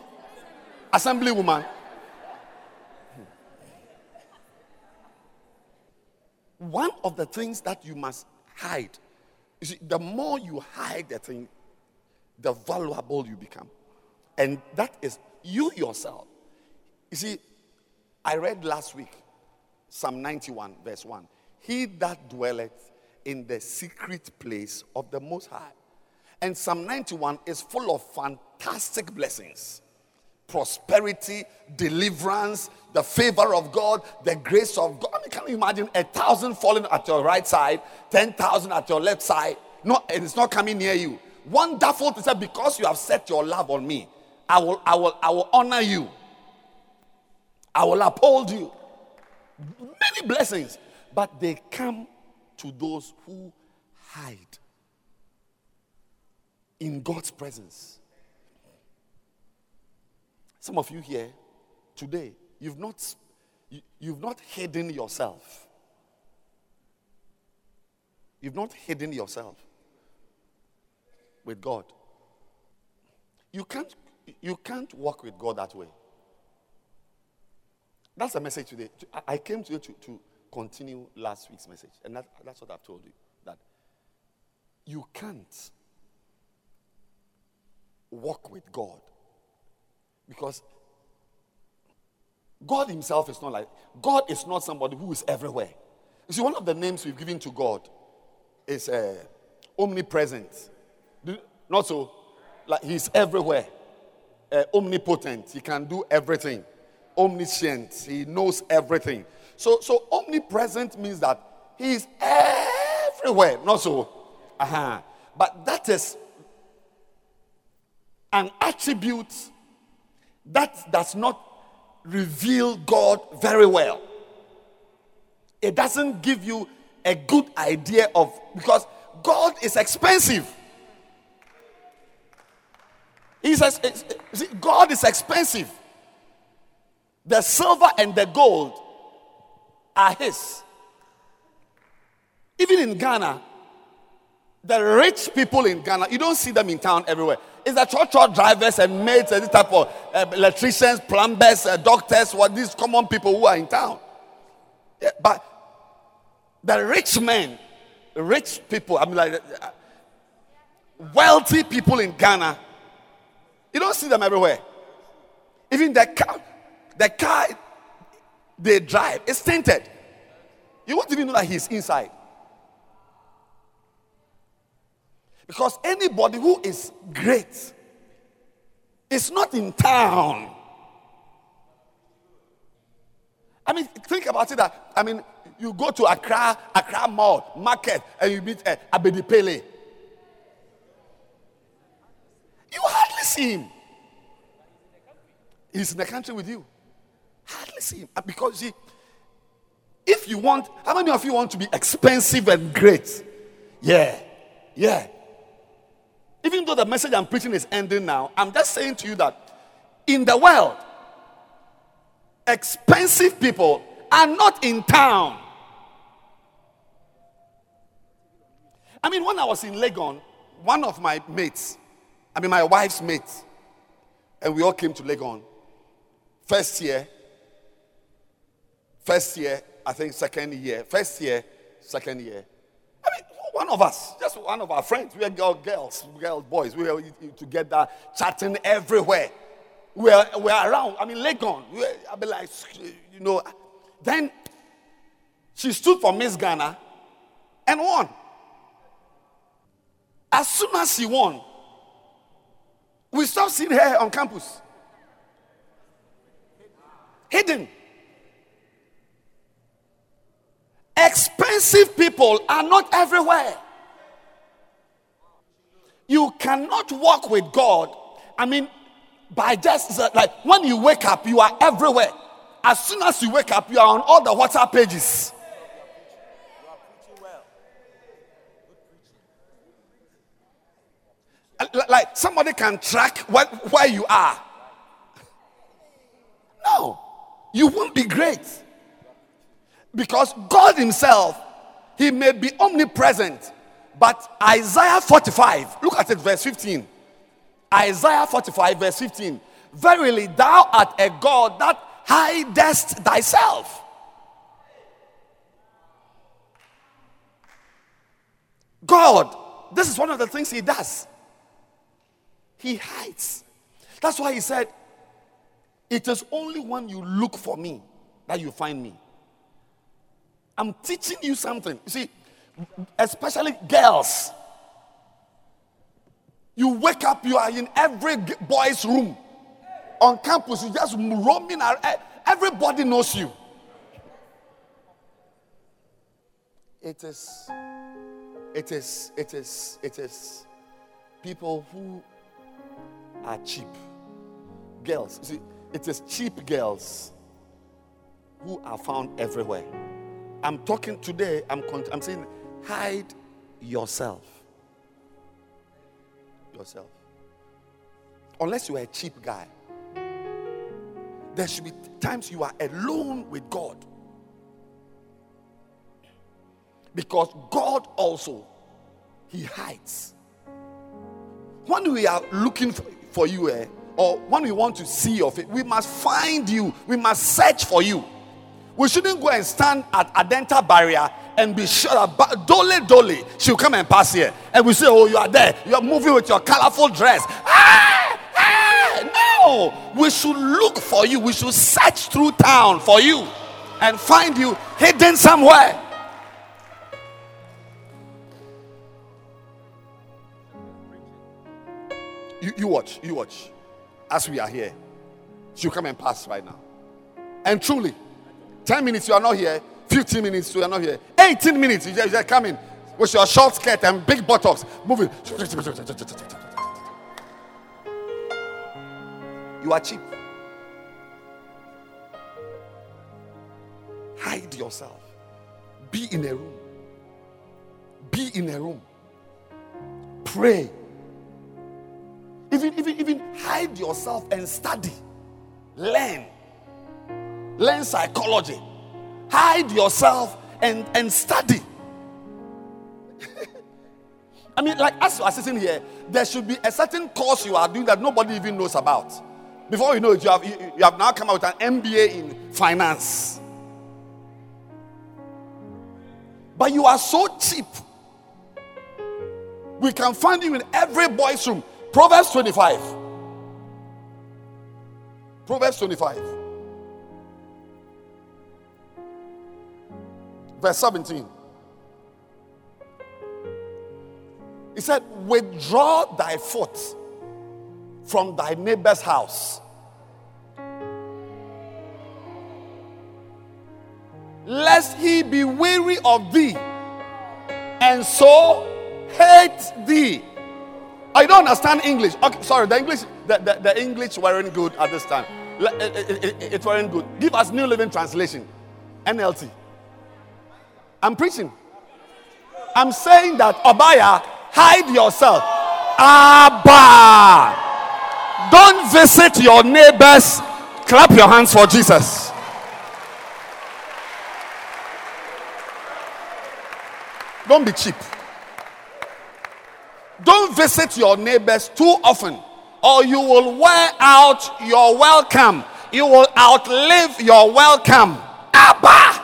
Assemblywoman. One of the things that you must hide, you see, the more you hide the thing, the valuable you become. And that is you yourself. You see, I read last week Psalm 91, verse 1. He that dwelleth in the secret place of the Most High. And Psalm 91 is full of fantastic blessings prosperity, deliverance, the favor of God, the grace of God. I mean, can you imagine a thousand falling at your right side, 10,000 at your left side? No, and it's not coming near you. Wonderful to say, because you have set your love on me, I will, I will, I will honor you. I will uphold you. Many blessings, but they come to those who hide in God's presence. Some of you here today, you've not, you, have not hidden yourself. You've not hidden yourself with God. You can't, you can't walk with God that way. That's the message today. I came today to, to continue last week's message. And that, that's what I've told you. That you can't walk with God. Because God Himself is not like, God is not somebody who is everywhere. You see, one of the names we've given to God is uh, omnipresent. Not so, like He's everywhere, uh, omnipotent. He can do everything, omniscient. He knows everything. So, so omnipresent means that He is everywhere. Not so. Uh-huh. But that is an attribute that does not reveal God very well. It doesn't give you a good idea of because God is expensive. He says, God is expensive. The silver and the gold are His. Even in Ghana, the rich people in Ghana, you don't see them in town everywhere. It's the church truck drivers and maids and this type of uh, electricians, plumbers, uh, doctors, what these common people who are in town. Yeah, but the rich men, rich people, I mean, like uh, wealthy people in Ghana, you don't see them everywhere. Even the car, the car they drive is tinted. You won't even know that he's inside. Because anybody who is great is not in town. I mean, think about it that, I mean, you go to Accra, Accra Mall, market, and you meet uh, Abedi Pele. You hardly see him. He's in the country with you. Hardly see him. Because, see, if you want, how many of you want to be expensive and great? Yeah, yeah. Even though the message I'm preaching is ending now, I'm just saying to you that in the world, expensive people are not in town. I mean, when I was in Legon, one of my mates, I mean, my wife's mate. and we all came to Legon. First year, first year, I think second year, first year, second year. I mean, one of us, just one of our friends. We are girls, girls, boys. We were together, chatting everywhere. We are, we are around. I mean, Legon. We I mean, like, you know. Then she stood for Miss Ghana and won. As soon as she won, we stopped seeing her on campus. Hidden. Expensive people are not everywhere. You cannot walk with God. I mean, by just like when you wake up, you are everywhere. As soon as you wake up, you are on all the WhatsApp pages. Like somebody can track where, where you are. No, you won't be great. Because God Himself, He may be omnipresent. But Isaiah 45, look at it, verse 15. Isaiah 45, verse 15. Verily, thou art a God that hidest thyself. God, this is one of the things He does. He hides. That's why He said, It is only when you look for me that you find me. I'm teaching you something. You see, especially girls. You wake up, you are in every boy's room. On campus, you just roaming around. Everybody knows you. It is, it is, it is, it is people who are cheap. Girls. See, it is cheap girls who are found everywhere. I'm talking today, I'm, I'm saying, hide yourself. Yourself. Unless you are a cheap guy, there should be times you are alone with God. Because God also, He hides. When we are looking for, for you, eh, or when we want to see your face, we must find you, we must search for you. We shouldn't go and stand at a dental barrier and be sure about Dolly Dole. She'll come and pass here. And we say, Oh, you are there. You are moving with your colorful dress. Ah, ah, no. We should look for you. We should search through town for you and find you hidden somewhere. You, you watch, you watch. As we are here, she'll come and pass right now. And truly, 10 minutes you are not here, 15 minutes you are not here, 18 minutes you come in with your short skirt and big buttocks moving. You are cheap. Hide yourself. Be in a room. Be in a room. Pray. Even, even, even hide yourself and study. Learn learn psychology, hide yourself and, and study. I mean, like as you are sitting here, there should be a certain course you are doing that nobody even knows about. Before you know it, you have, you, you have now come out with an MBA in finance. But you are so cheap. We can find you in every boy's room. Proverbs 25. Proverbs 25. Verse 17. He said, Withdraw thy foot from thy neighbor's house. Lest he be weary of thee and so hate thee. I don't understand English. Okay, sorry, the English, the, the, the English weren't good at this time. It, it, it, it weren't good. Give us New Living Translation, NLT. I'm preaching. I'm saying that Obaya, hide yourself. Abba. Don't visit your neighbors. Clap your hands for Jesus. Don't be cheap. Don't visit your neighbors too often, or you will wear out your welcome. You will outlive your welcome. Abba.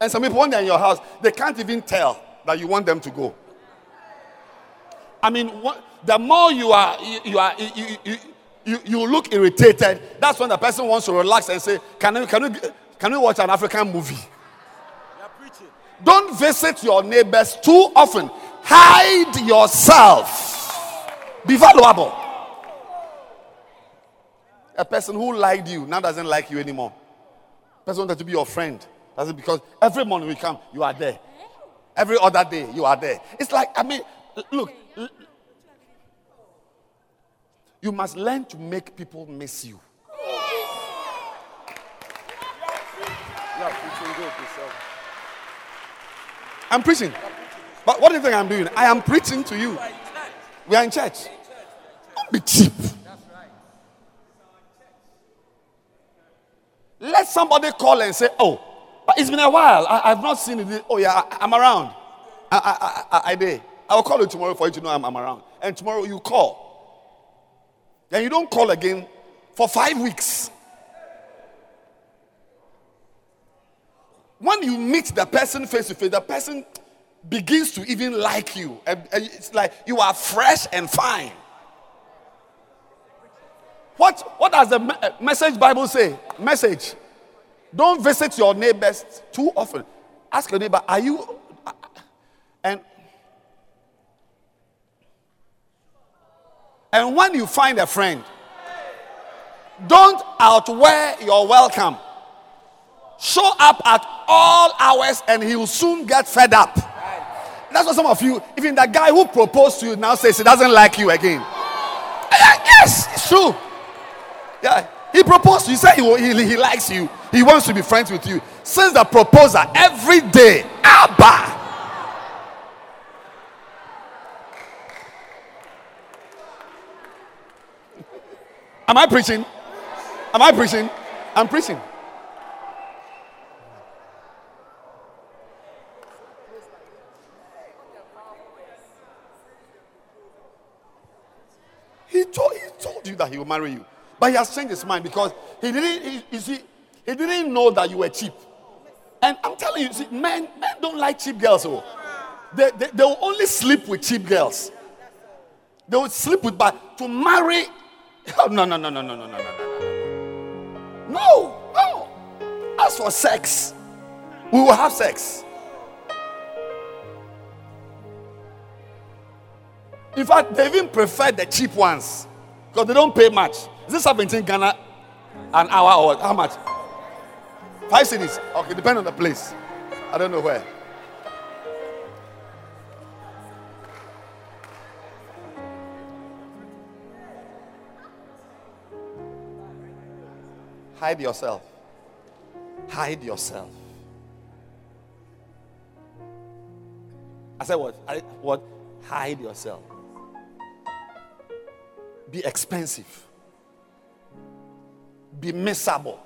And some people, when they're in your house, they can't even tell that you want them to go. I mean, what, the more you are, you, you are, you, you, you, you, look irritated. That's when the person wants to relax and say, "Can we, can we, can we watch an African movie?" Don't visit your neighbors too often. Hide yourself. Be valuable. A person who liked you now doesn't like you anymore. Person wanted to be your friend. That's because every morning we come, you are there. Every other day, you are there. It's like, I mean, look. You must learn to make people miss you. I'm preaching. But what do you think I'm doing? I am preaching to you. We are in church. Don't be cheap. Let somebody call and say, Oh, but it's been a while. I, have not seen it. Oh, yeah, I, am around. I, I, I, I, did. I will call you tomorrow for you to know I'm, I'm around. And tomorrow you call. Then you don't call again for five weeks. When you meet the person face to face, the person begins to even like you. It's like you are fresh and fine. What, what does the me- uh, message Bible say? Message. Don't visit your neighbors too often. Ask your neighbor, are you. Uh, and, and when you find a friend, don't outwear your welcome. Show up at all hours and he will soon get fed up. That's what some of you, even the guy who proposed to you now says he doesn't like you again. Yes, it's true. Yeah, he proposed to said he, he, he likes you. He wants to be friends with you. Since the proposal, every day, Abba. Am I preaching? Am I preaching? I'm preaching. He told, he told you that he will marry you. But he has changed his mind because he didn't, he, you see, he didn't know that you were cheap. And I'm telling you, see, men, men don't like cheap girls. Oh. They, they, they will only sleep with cheap girls. They will sleep with, but to marry, oh, no, no, no, no, no, no, no, no, no. No, no. As for sex, we will have sex. In fact, they even prefer the cheap ones because they don't pay much. Is this 17 Ghana an hour or how much? Five cedis. Okay, depend on the place. I don't know where. Hide yourself. Hide yourself. I said what? I, what? Hide yourself be expensive, be miserable.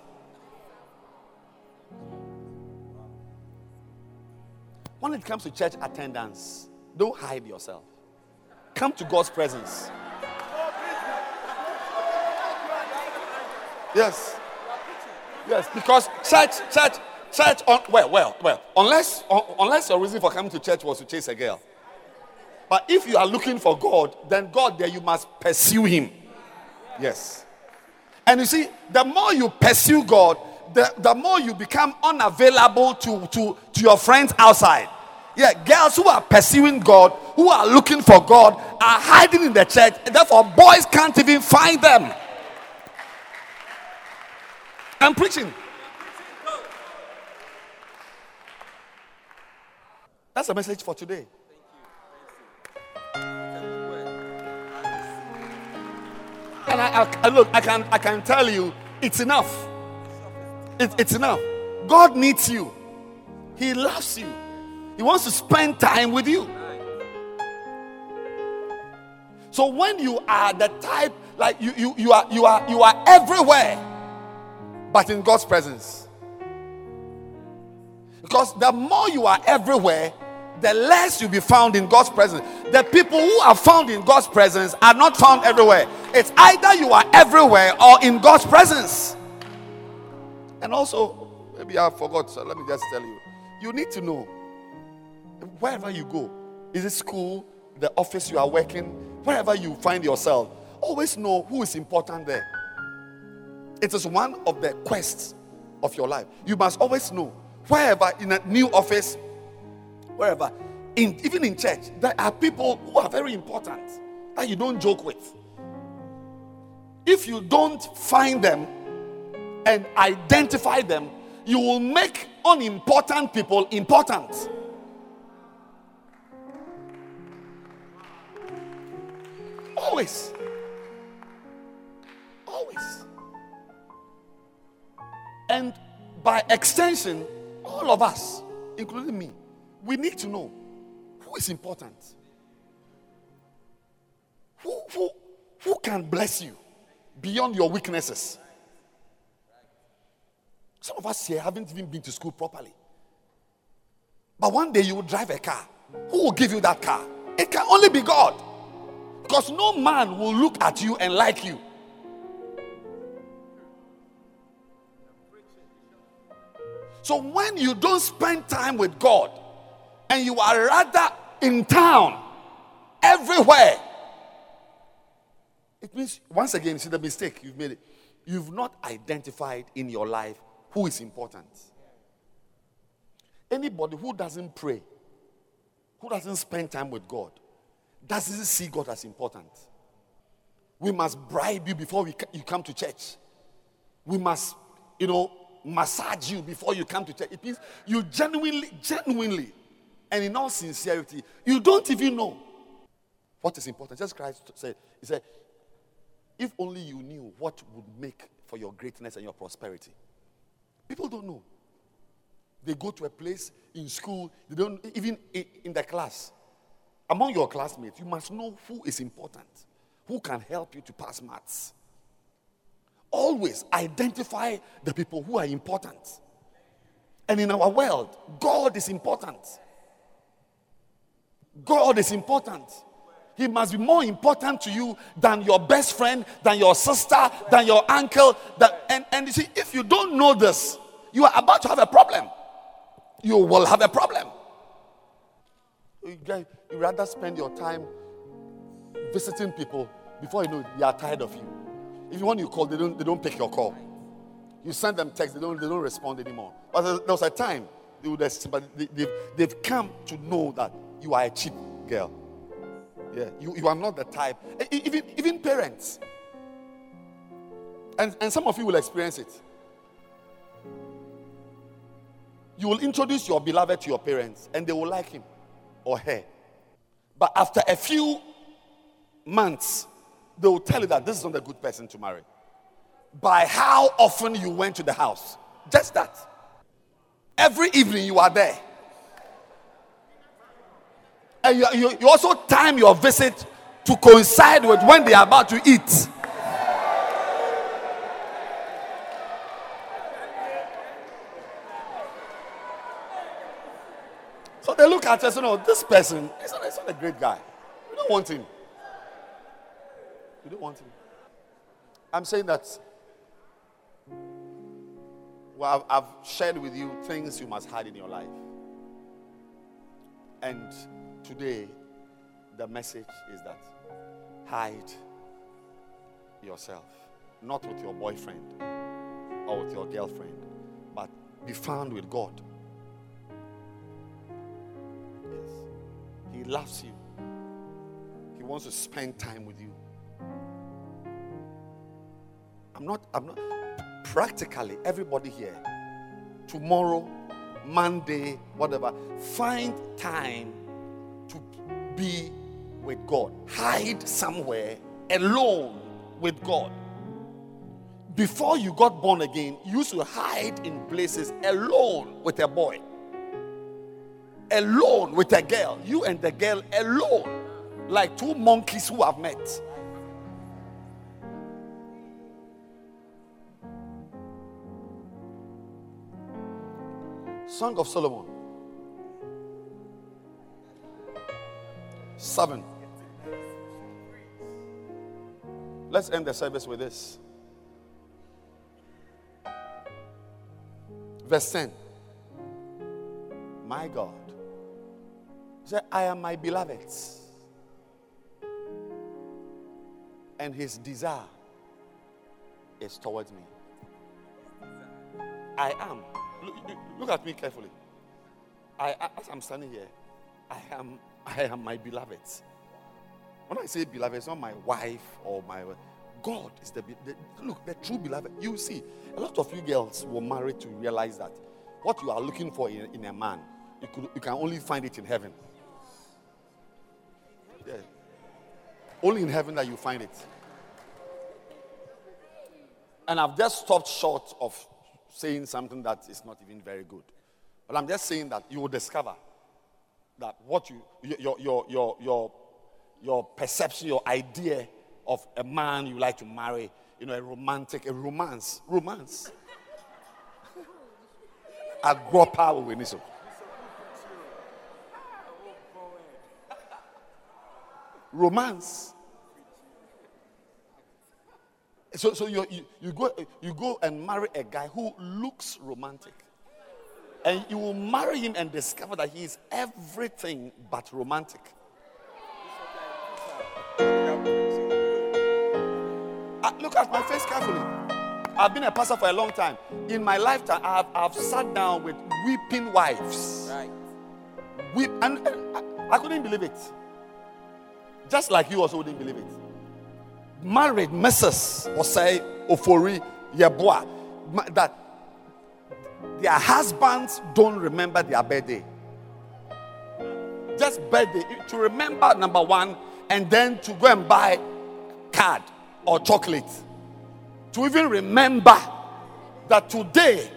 When it comes to church attendance, don't hide yourself. Come to God's presence. Yes. Yes, because church, church, church, on, well, well, well, unless, unless your reason for coming to church was to chase a girl. But if you are looking for God, then God there you must pursue him. Yes. And you see, the more you pursue God, the, the more you become unavailable to, to, to your friends outside. Yeah, girls who are pursuing God, who are looking for God, are hiding in the church. Therefore, boys can't even find them. I'm preaching. That's a message for today. And I, I, look, I can, I can tell you, it's enough. It, it's enough. God needs you. He loves you. He wants to spend time with you. So when you are the type, like you, you, you are, you are, you are everywhere, but in God's presence. Because the more you are everywhere, the less you'll be found in God's presence. The people who are found in God's presence are not found everywhere. It's either you are everywhere or in God's presence. And also, maybe I forgot, so let me just tell you. You need to know wherever you go, is it school, the office you are working, wherever you find yourself, always know who is important there. It is one of the quests of your life. You must always know wherever in a new office, wherever, in, even in church, there are people who are very important that you don't joke with. If you don't find them and identify them, you will make unimportant people important. Always. Always. And by extension, all of us, including me we need to know who is important. Who, who, who can bless you beyond your weaknesses? Some of us here haven't even been to school properly. But one day you will drive a car. Who will give you that car? It can only be God. Because no man will look at you and like you. So when you don't spend time with God and you are rather in town, everywhere, it means, once again, see the mistake you've made. You've not identified in your life who is important. Anybody who doesn't pray, who doesn't spend time with God, doesn't see God as important. We must bribe you before we, you come to church. We must, you know, massage you before you come to church. It means you genuinely, genuinely, and in all sincerity, you don't even know what is important. Just Christ said, He said, if only you knew what would make for your greatness and your prosperity. People don't know. They go to a place in school, they don't, even in the class. Among your classmates, you must know who is important, who can help you to pass maths. Always identify the people who are important. And in our world, God is important. God is important. He must be more important to you than your best friend, than your sister, than your uncle. That, and, and you see, if you don't know this, you are about to have a problem. You will have a problem. You, rather spend your time visiting people before you know they are tired of you. If you want you call, they don't, they don't pick your call. You send them text, they don't, they don't respond anymore. But there was a time they would, but they, they've, they've come to know that you are a cheap girl. Yeah, you, you are not the type. Even, even parents. And, and some of you will experience it. You will introduce your beloved to your parents and they will like him or her. But after a few months, they will tell you that this is not a good person to marry. By how often you went to the house. Just that. Every evening you are there. And you, you, you also time your visit to coincide with when they are about to eat. So they look at us, you know, this person, is not, not a great guy. We don't want him. We don't want him. I'm saying that well, I've, I've shared with you things you must hide in your life. And today, the message is that hide yourself, not with your boyfriend or with your girlfriend, but be found with God. Yes. He loves you, He wants to spend time with you. I'm not, I'm not, practically everybody here, tomorrow, Monday, whatever, find time be with God. Hide somewhere alone with God. Before you got born again, you used to hide in places alone with a boy, alone with a girl. You and the girl alone, like two monkeys who have met. Song of Solomon. Seven. Let's end the service with this. Verse 10. My God. Say, I am my beloved's. And his desire is towards me. I am Look, look at me carefully. I, as I'm standing here, I am, I am my beloved. When I say beloved, it's not my wife or my God is the, the look the true beloved. You see, a lot of you girls were married to realize that what you are looking for in, in a man, you could you can only find it in heaven. Yeah. Only in heaven that you find it. And I've just stopped short of saying something that is not even very good. But I'm just saying that you will discover that what you, your, your, your, your, your perception, your idea of a man you like to marry, you know, a romantic, a romance, romance. Agwopa we need Romance. So, so you, you, you, go, you go and marry a guy who looks romantic. And you will marry him and discover that he is everything but romantic. Uh, look at my face carefully. I've been a pastor for a long time. In my lifetime, I've, I've sat down with weeping wives. Right. Weep, and, and I, I couldn't believe it. Just like you also wouldn't believe it married Mrs. Osei Ofori Yeboah that their husbands don't remember their birthday. Just birthday to remember number one, and then to go and buy card or chocolate. To even remember that today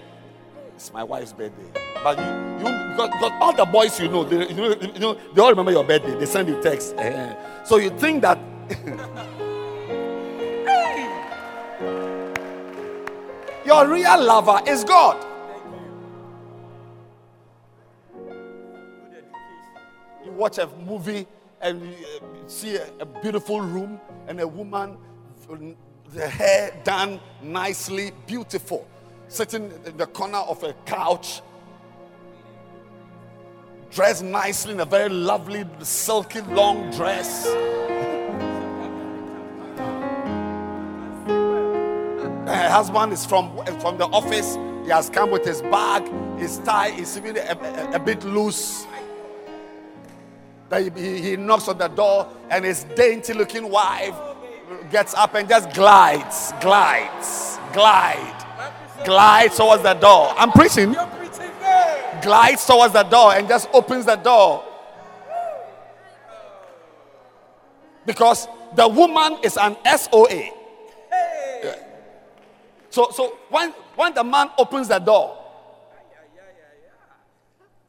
is my wife's birthday. But you, you because, because all the boys you know, they, you know, you know, they all remember your birthday. They send you text. Uh, so you think that Your real lover is God. Watch a movie and you see a, beautiful room and a woman, uh, the hair done nicely, beautiful, sitting in the corner of a couch, dressed nicely in a very lovely, silky, long dress. her husband is from, uh, from the office. He has come with his bag. His tie is even a, a, a bit loose. Then he, he knocks on the door, and his dainty looking wife gets up and just glides, glides, glide, glides towards the door. I'm preaching. Glides towards the door and just opens the door. Because the woman is an SOA. So, so when, when the man opens the door,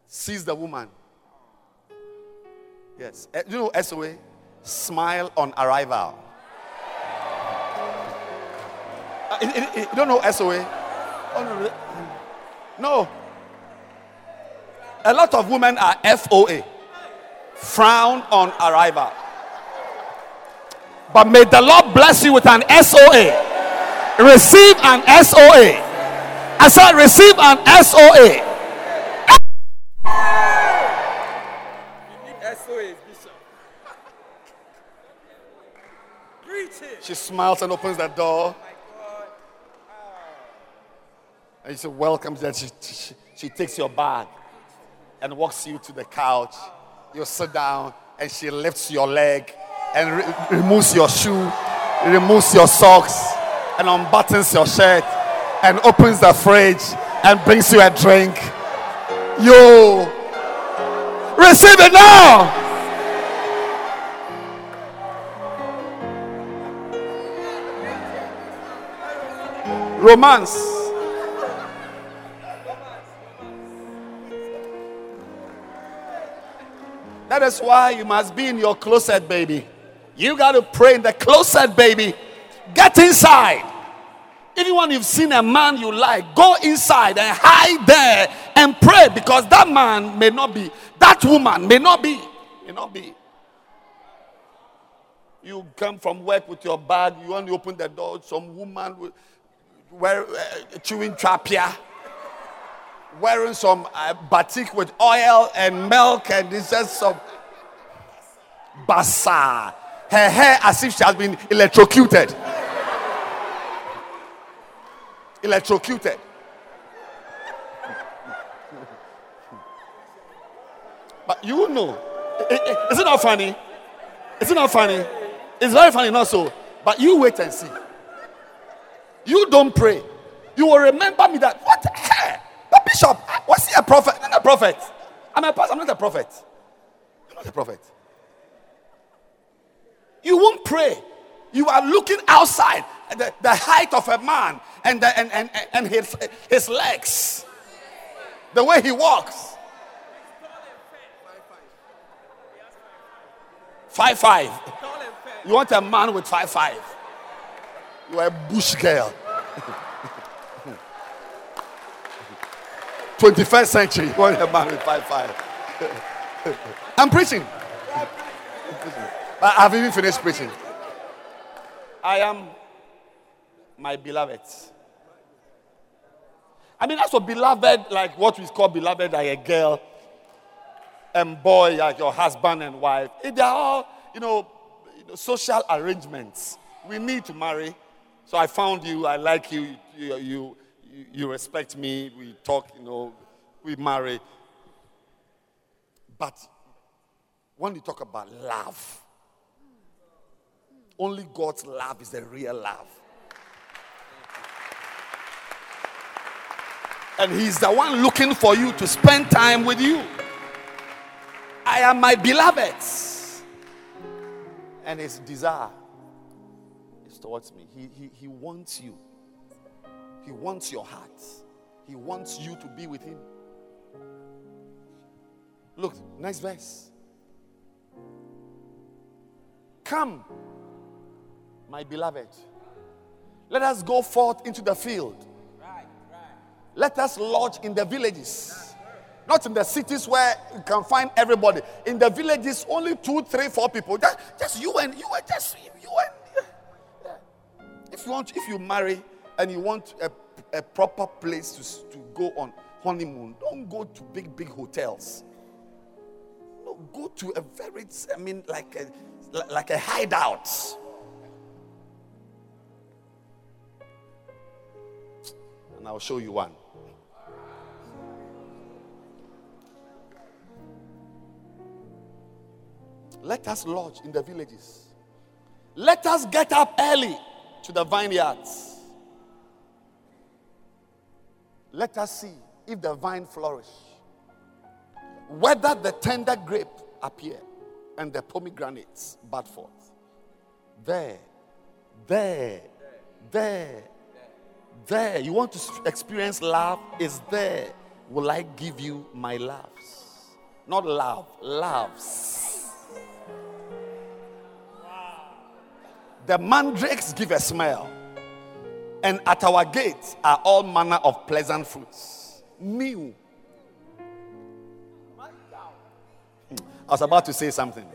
sees the woman. Yes. Uh, you know SOA? Smile on arrival. Uh, you, don't know SOA? Oh, no, no. A lot of women are FOA. Frown on arrival. But may the Lord bless you with an SOA receive an SOA. I said, receive an SOA. She smiles and opens the door. And she welcomes that. She, she, she takes your bag and walks you to the couch. You sit down and she lifts your leg and re- removes your shoe, removes your socks and unbuttons your shirt and opens the fridge and brings you a drink. You receive it now. Romance. That is why you must be in your closet, baby. You got to pray in the closet, baby. Get inside. Anyone you've seen a man you like, go inside and hide there and pray because that man may not be, that woman may not be, may not be. You come from work with your bag, you to open the door, some woman wear, uh, chewing trapia, wearing some uh, batik with oil and milk, and this is some basa. Her hair as if she has been electrocuted electrocuted. but you know. Is it not funny? Is it not funny? It's very funny, not so. But you wait and see. You don't pray. You will remember me that what hey, the bishop ah, was he a prophet? I'm not a prophet. I'm a pastor. I'm not a prophet. I'm not a prophet. You won't pray. You are looking outside the, the height of a man and, the, and, and, and his, his legs, the way he walks. Five five. You want a man with five five. You are a bush girl. 21st century. You want man with five five. I'm preaching. I have even finished preaching. I am my beloved. I mean, that's what beloved, like what we call beloved, like a girl and boy, like your husband and wife. They're all, you know, social arrangements. We need to marry. So I found you, I like you, you, you, you respect me, we talk, you know, we marry. But when you talk about love, only God's love is the real love. And He's the one looking for you to spend time with you. I am my beloved. And His desire towards me. He, he, he wants you, He wants your heart, He wants you to be with Him. Look, next verse. Come, my beloved. Let us go forth into the field. Let us lodge in the villages. Not in the cities where you can find everybody. In the villages, only two, three, four people. Just, just you and you and just you and. If you want, if you marry and you want a, a proper place to, to go on honeymoon, don't go to big, big hotels. No, go to a very, I mean, like a like a hideout. And I'll show you one. Let us lodge in the villages. Let us get up early to the vineyards. Let us see if the vine flourish, whether the tender grape appear and the pomegranates bud forth. There, there, there, there. You want to experience love? Is there. Will I give you my loves? Not love, loves. The mandrakes give a smell, and at our gates are all manner of pleasant fruits. New. I was about to say something.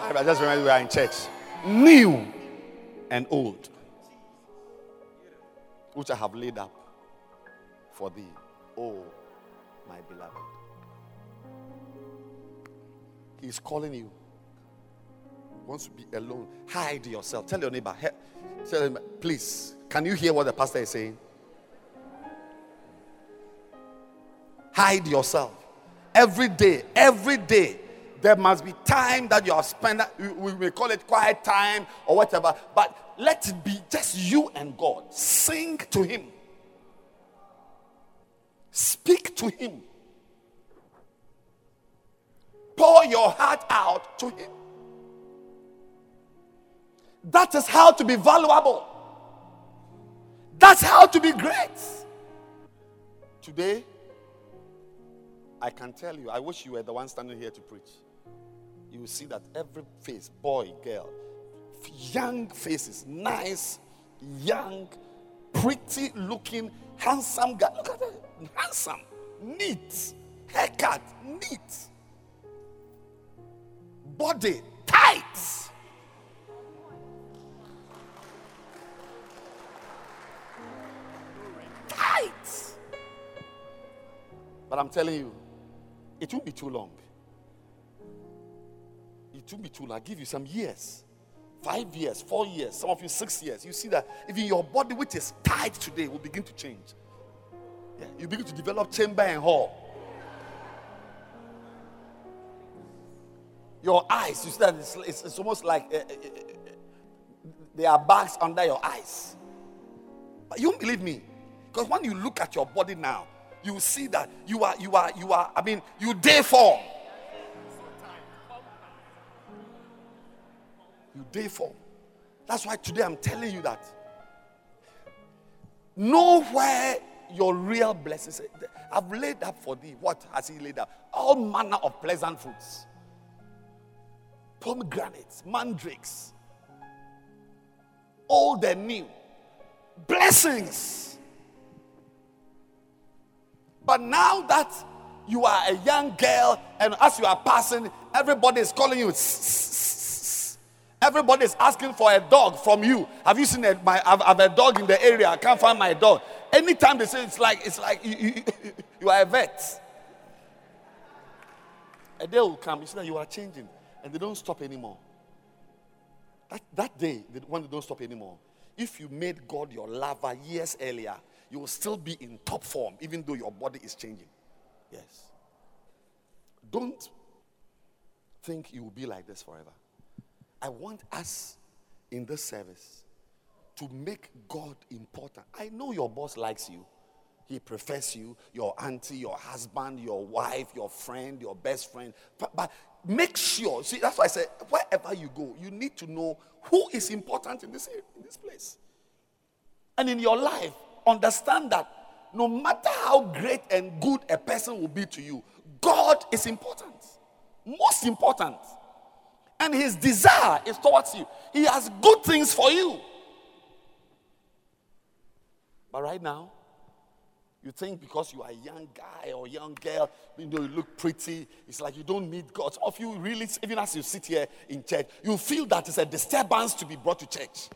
I just remember we are in church. New and old, which I have laid up for thee, oh my beloved. He's calling you wants to be alone, hide yourself. Tell your neighbor, tell him, please, can you hear what the pastor is saying? Hide yourself. Every day, every day, there must be time that you have spent. We may call it quiet time or whatever, but let it be just you and God. Sing to Him, speak to Him, pour your heart out to Him. That is how to be valuable. That's how to be great. Today, I can tell you, I wish you were the one standing here to preach. You will see that every face, boy, girl, young faces, nice, young, pretty looking, handsome guy. Look at that. Handsome, neat, haircut, neat, body tight But I'm telling you, it won't be too long. It won't be too long. I'll give you some years. Five years, four years, some of you six years. You see that even your body, which is tight today, will begin to change. Yeah, you begin to develop chamber and hall. Your eyes, you see that it's, it's, it's almost like uh, uh, uh, there are bags under your eyes. But you won't believe me. Because when you look at your body now, you see that you are, you are, you are, I mean, you day four. You day four. That's why today I'm telling you that Know where your real blessings. I've laid up for thee. What has he laid up? All manner of pleasant fruits, pomegranates, mandrakes, old and new, blessings. But now that you are a young girl, and as you are passing, everybody is calling you. Everybody is asking for a dog from you. Have you seen a, my? I have a dog in the area. I can't find my dog. Anytime they say it's like it's like you, you, you are a vet. A day will come. You see that you are changing, and they don't stop anymore. That, that day, when they don't stop anymore, if you made God your lover years earlier, you will still be in top form, even though your body is changing. Yes. Don't think you will be like this forever. I want us in this service to make God important. I know your boss likes you. He prefers you, your auntie, your husband, your wife, your friend, your best friend. But, but make sure, see, that's why I said, wherever you go, you need to know who is important in this, in this place. And in your life, understand that no matter how great and good a person will be to you, God is important. Most important. And his desire is towards you. He has good things for you. But right now, you think because you are a young guy or young girl, you know, you look pretty, it's like you don't need God. Some of you really, even as you sit here in church, you feel that it's a disturbance to be brought to church.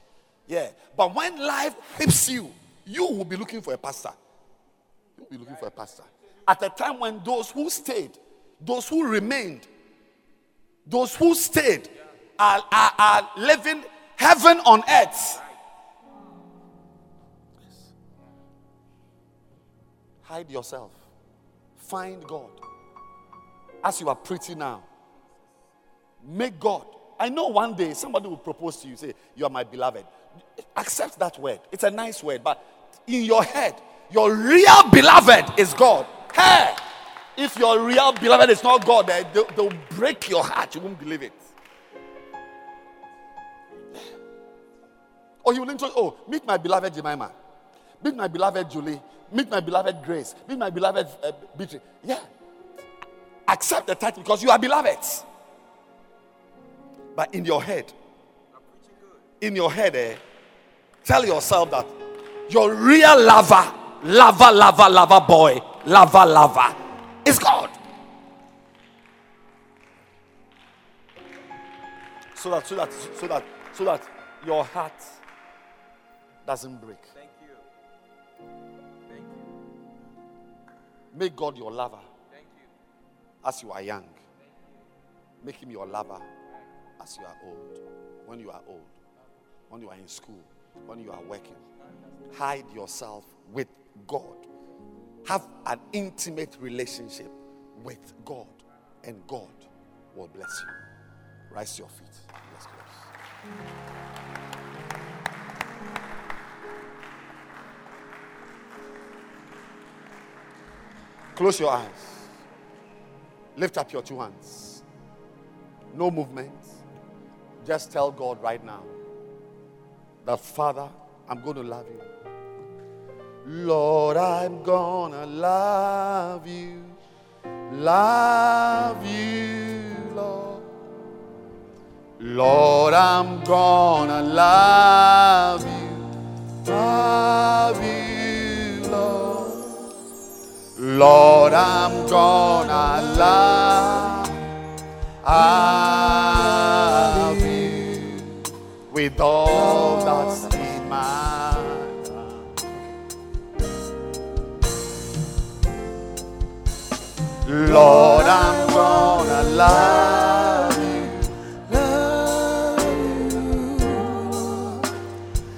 Yeah. But when life hits you, you will be looking for a pastor. You'll be looking for a pastor. At a time when those who stayed, those who remained, those who stayed are, are, are living heaven on earth. Hide yourself. Find God. As you are pretty now, make God. I know one day somebody will propose to you, say, You are my beloved. Accept that word. It's a nice word, but in your head, your real beloved is God. Hey! If your real beloved is not God, eh, they'll, they'll break your heart. You won't believe it. Or you will introduce, oh, meet my beloved Jemima. Meet my beloved Julie. Meet my beloved Grace. Meet my beloved uh, Beatrice. Yeah. Accept the title because you are beloved. But in your head, in your head, eh, tell yourself that your real lover, lover, lover, lover boy, lover, lover is God. So that, so that, so that, so that your heart doesn't break. Thank you. Thank you. Make God your lover Thank you. as you are young. Make him your lover as you are old. When you are old. When you are in school. When you are working. Hide yourself with God. Have an intimate relationship with God. And God will bless you. Rise to your feet. Let's close. Close your eyes. Lift up your two hands. No movement. Just tell God right now that, Father, I'm going to love you. Lord, I'm gonna love you. Love you, Lord. Lord, I'm gonna love you. Love you, Lord. Lord, I'm gonna love, love you with all that's Lord, I'm gonna love you, Love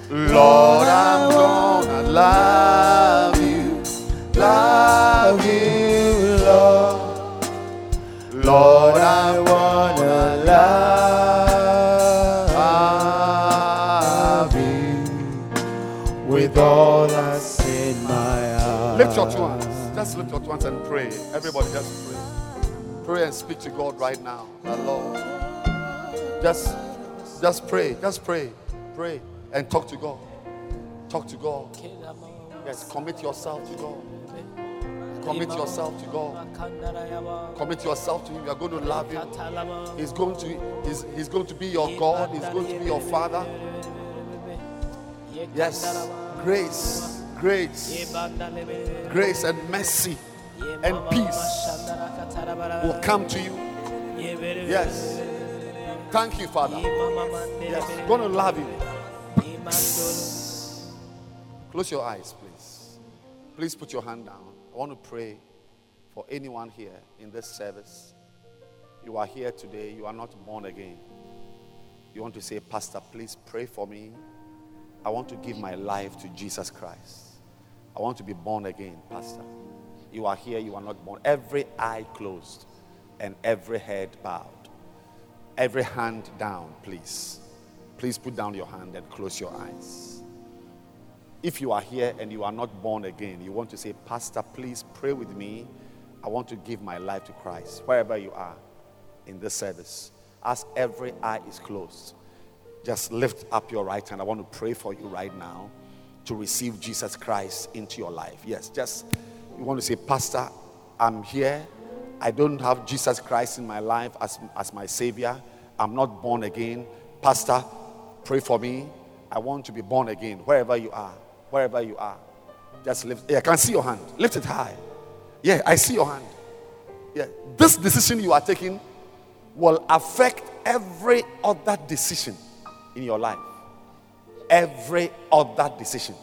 you. Lord, I'm gonna love Lift your hands and pray. Everybody, just pray. Pray and speak to God right now. Lord. Just, just pray. Just pray. Pray and talk to God. Talk to God. Yes, commit yourself to God. Commit yourself to God. Commit yourself to Him. You are going to love Him. He's going to, he's, he's going to be your God. He's going to be your Father. Yes, grace, grace, grace and mercy and peace will come to you. Yes. Thank you, Father. Yes, going to love you. Close your eyes, please. Please put your hand down. I want to pray for anyone here in this service. You are here today, you are not born again. You want to say, Pastor, please pray for me. I want to give my life to Jesus Christ. I want to be born again, Pastor. You are here, you are not born. Every eye closed and every head bowed. Every hand down, please. Please put down your hand and close your eyes. If you are here and you are not born again, you want to say, Pastor, please pray with me. I want to give my life to Christ. Wherever you are in this service, as every eye is closed, just lift up your right hand. I want to pray for you right now to receive Jesus Christ into your life. Yes, just you want to say, Pastor, I'm here. I don't have Jesus Christ in my life as, as my Savior. I'm not born again. Pastor, pray for me. I want to be born again. Wherever you are, wherever you are, just lift. Yeah, I can see your hand. Lift it high. Yeah, I see your hand. Yeah, this decision you are taking will affect every other decision in your life. Every other decision.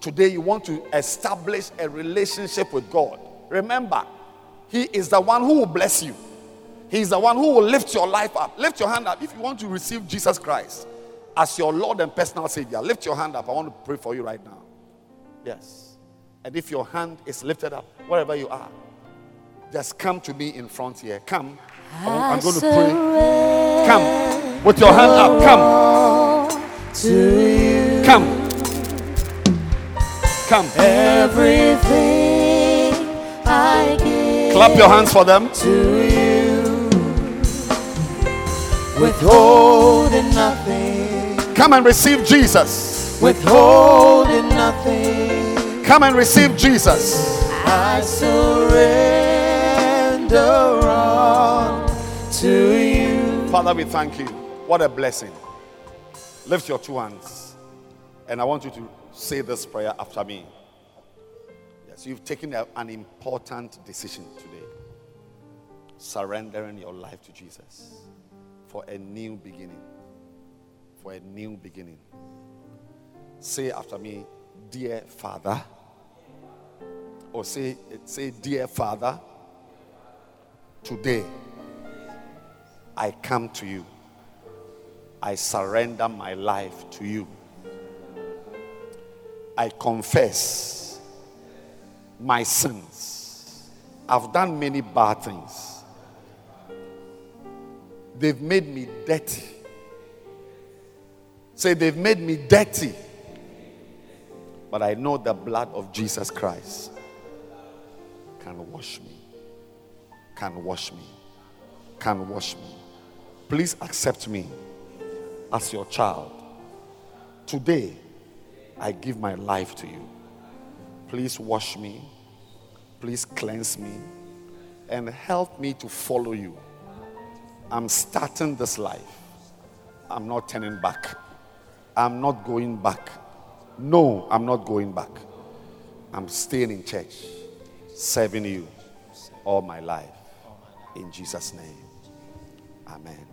Today, you want to establish a relationship with God. Remember, He is the one who will bless you, He is the one who will lift your life up. Lift your hand up if you want to receive Jesus Christ as your Lord and personal Savior. Lift your hand up. I want to pray for you right now. Yes. And if your hand is lifted up, wherever you are, just come to me in front here. Come. I'm going to pray. Come. With your hand up. Come. Come. Come. Everything I give Clap your hands for them. to you, withholding nothing, Come and receive Jesus. withholding nothing. Come and receive Jesus. I surrender all to you. Father, we thank you. What a blessing. Lift your two hands. And I want you to say this prayer after me. Yes, you've taken a- an important decision today. Surrendering your life to Jesus for a new beginning. For a new beginning. Say after me, Dear Father. Or say, say, Dear Father, today I come to you. I surrender my life to you. I confess my sins. I've done many bad things. They've made me dirty. Say, they've made me dirty. But I know the blood of Jesus Christ can wash me. Can wash me. Can wash me. Please accept me as your child. Today, I give my life to you. Please wash me. Please cleanse me. And help me to follow you. I'm starting this life. I'm not turning back. I'm not going back. No, I'm not going back. I'm staying in church, serving you all my life. In Jesus' name. Amen.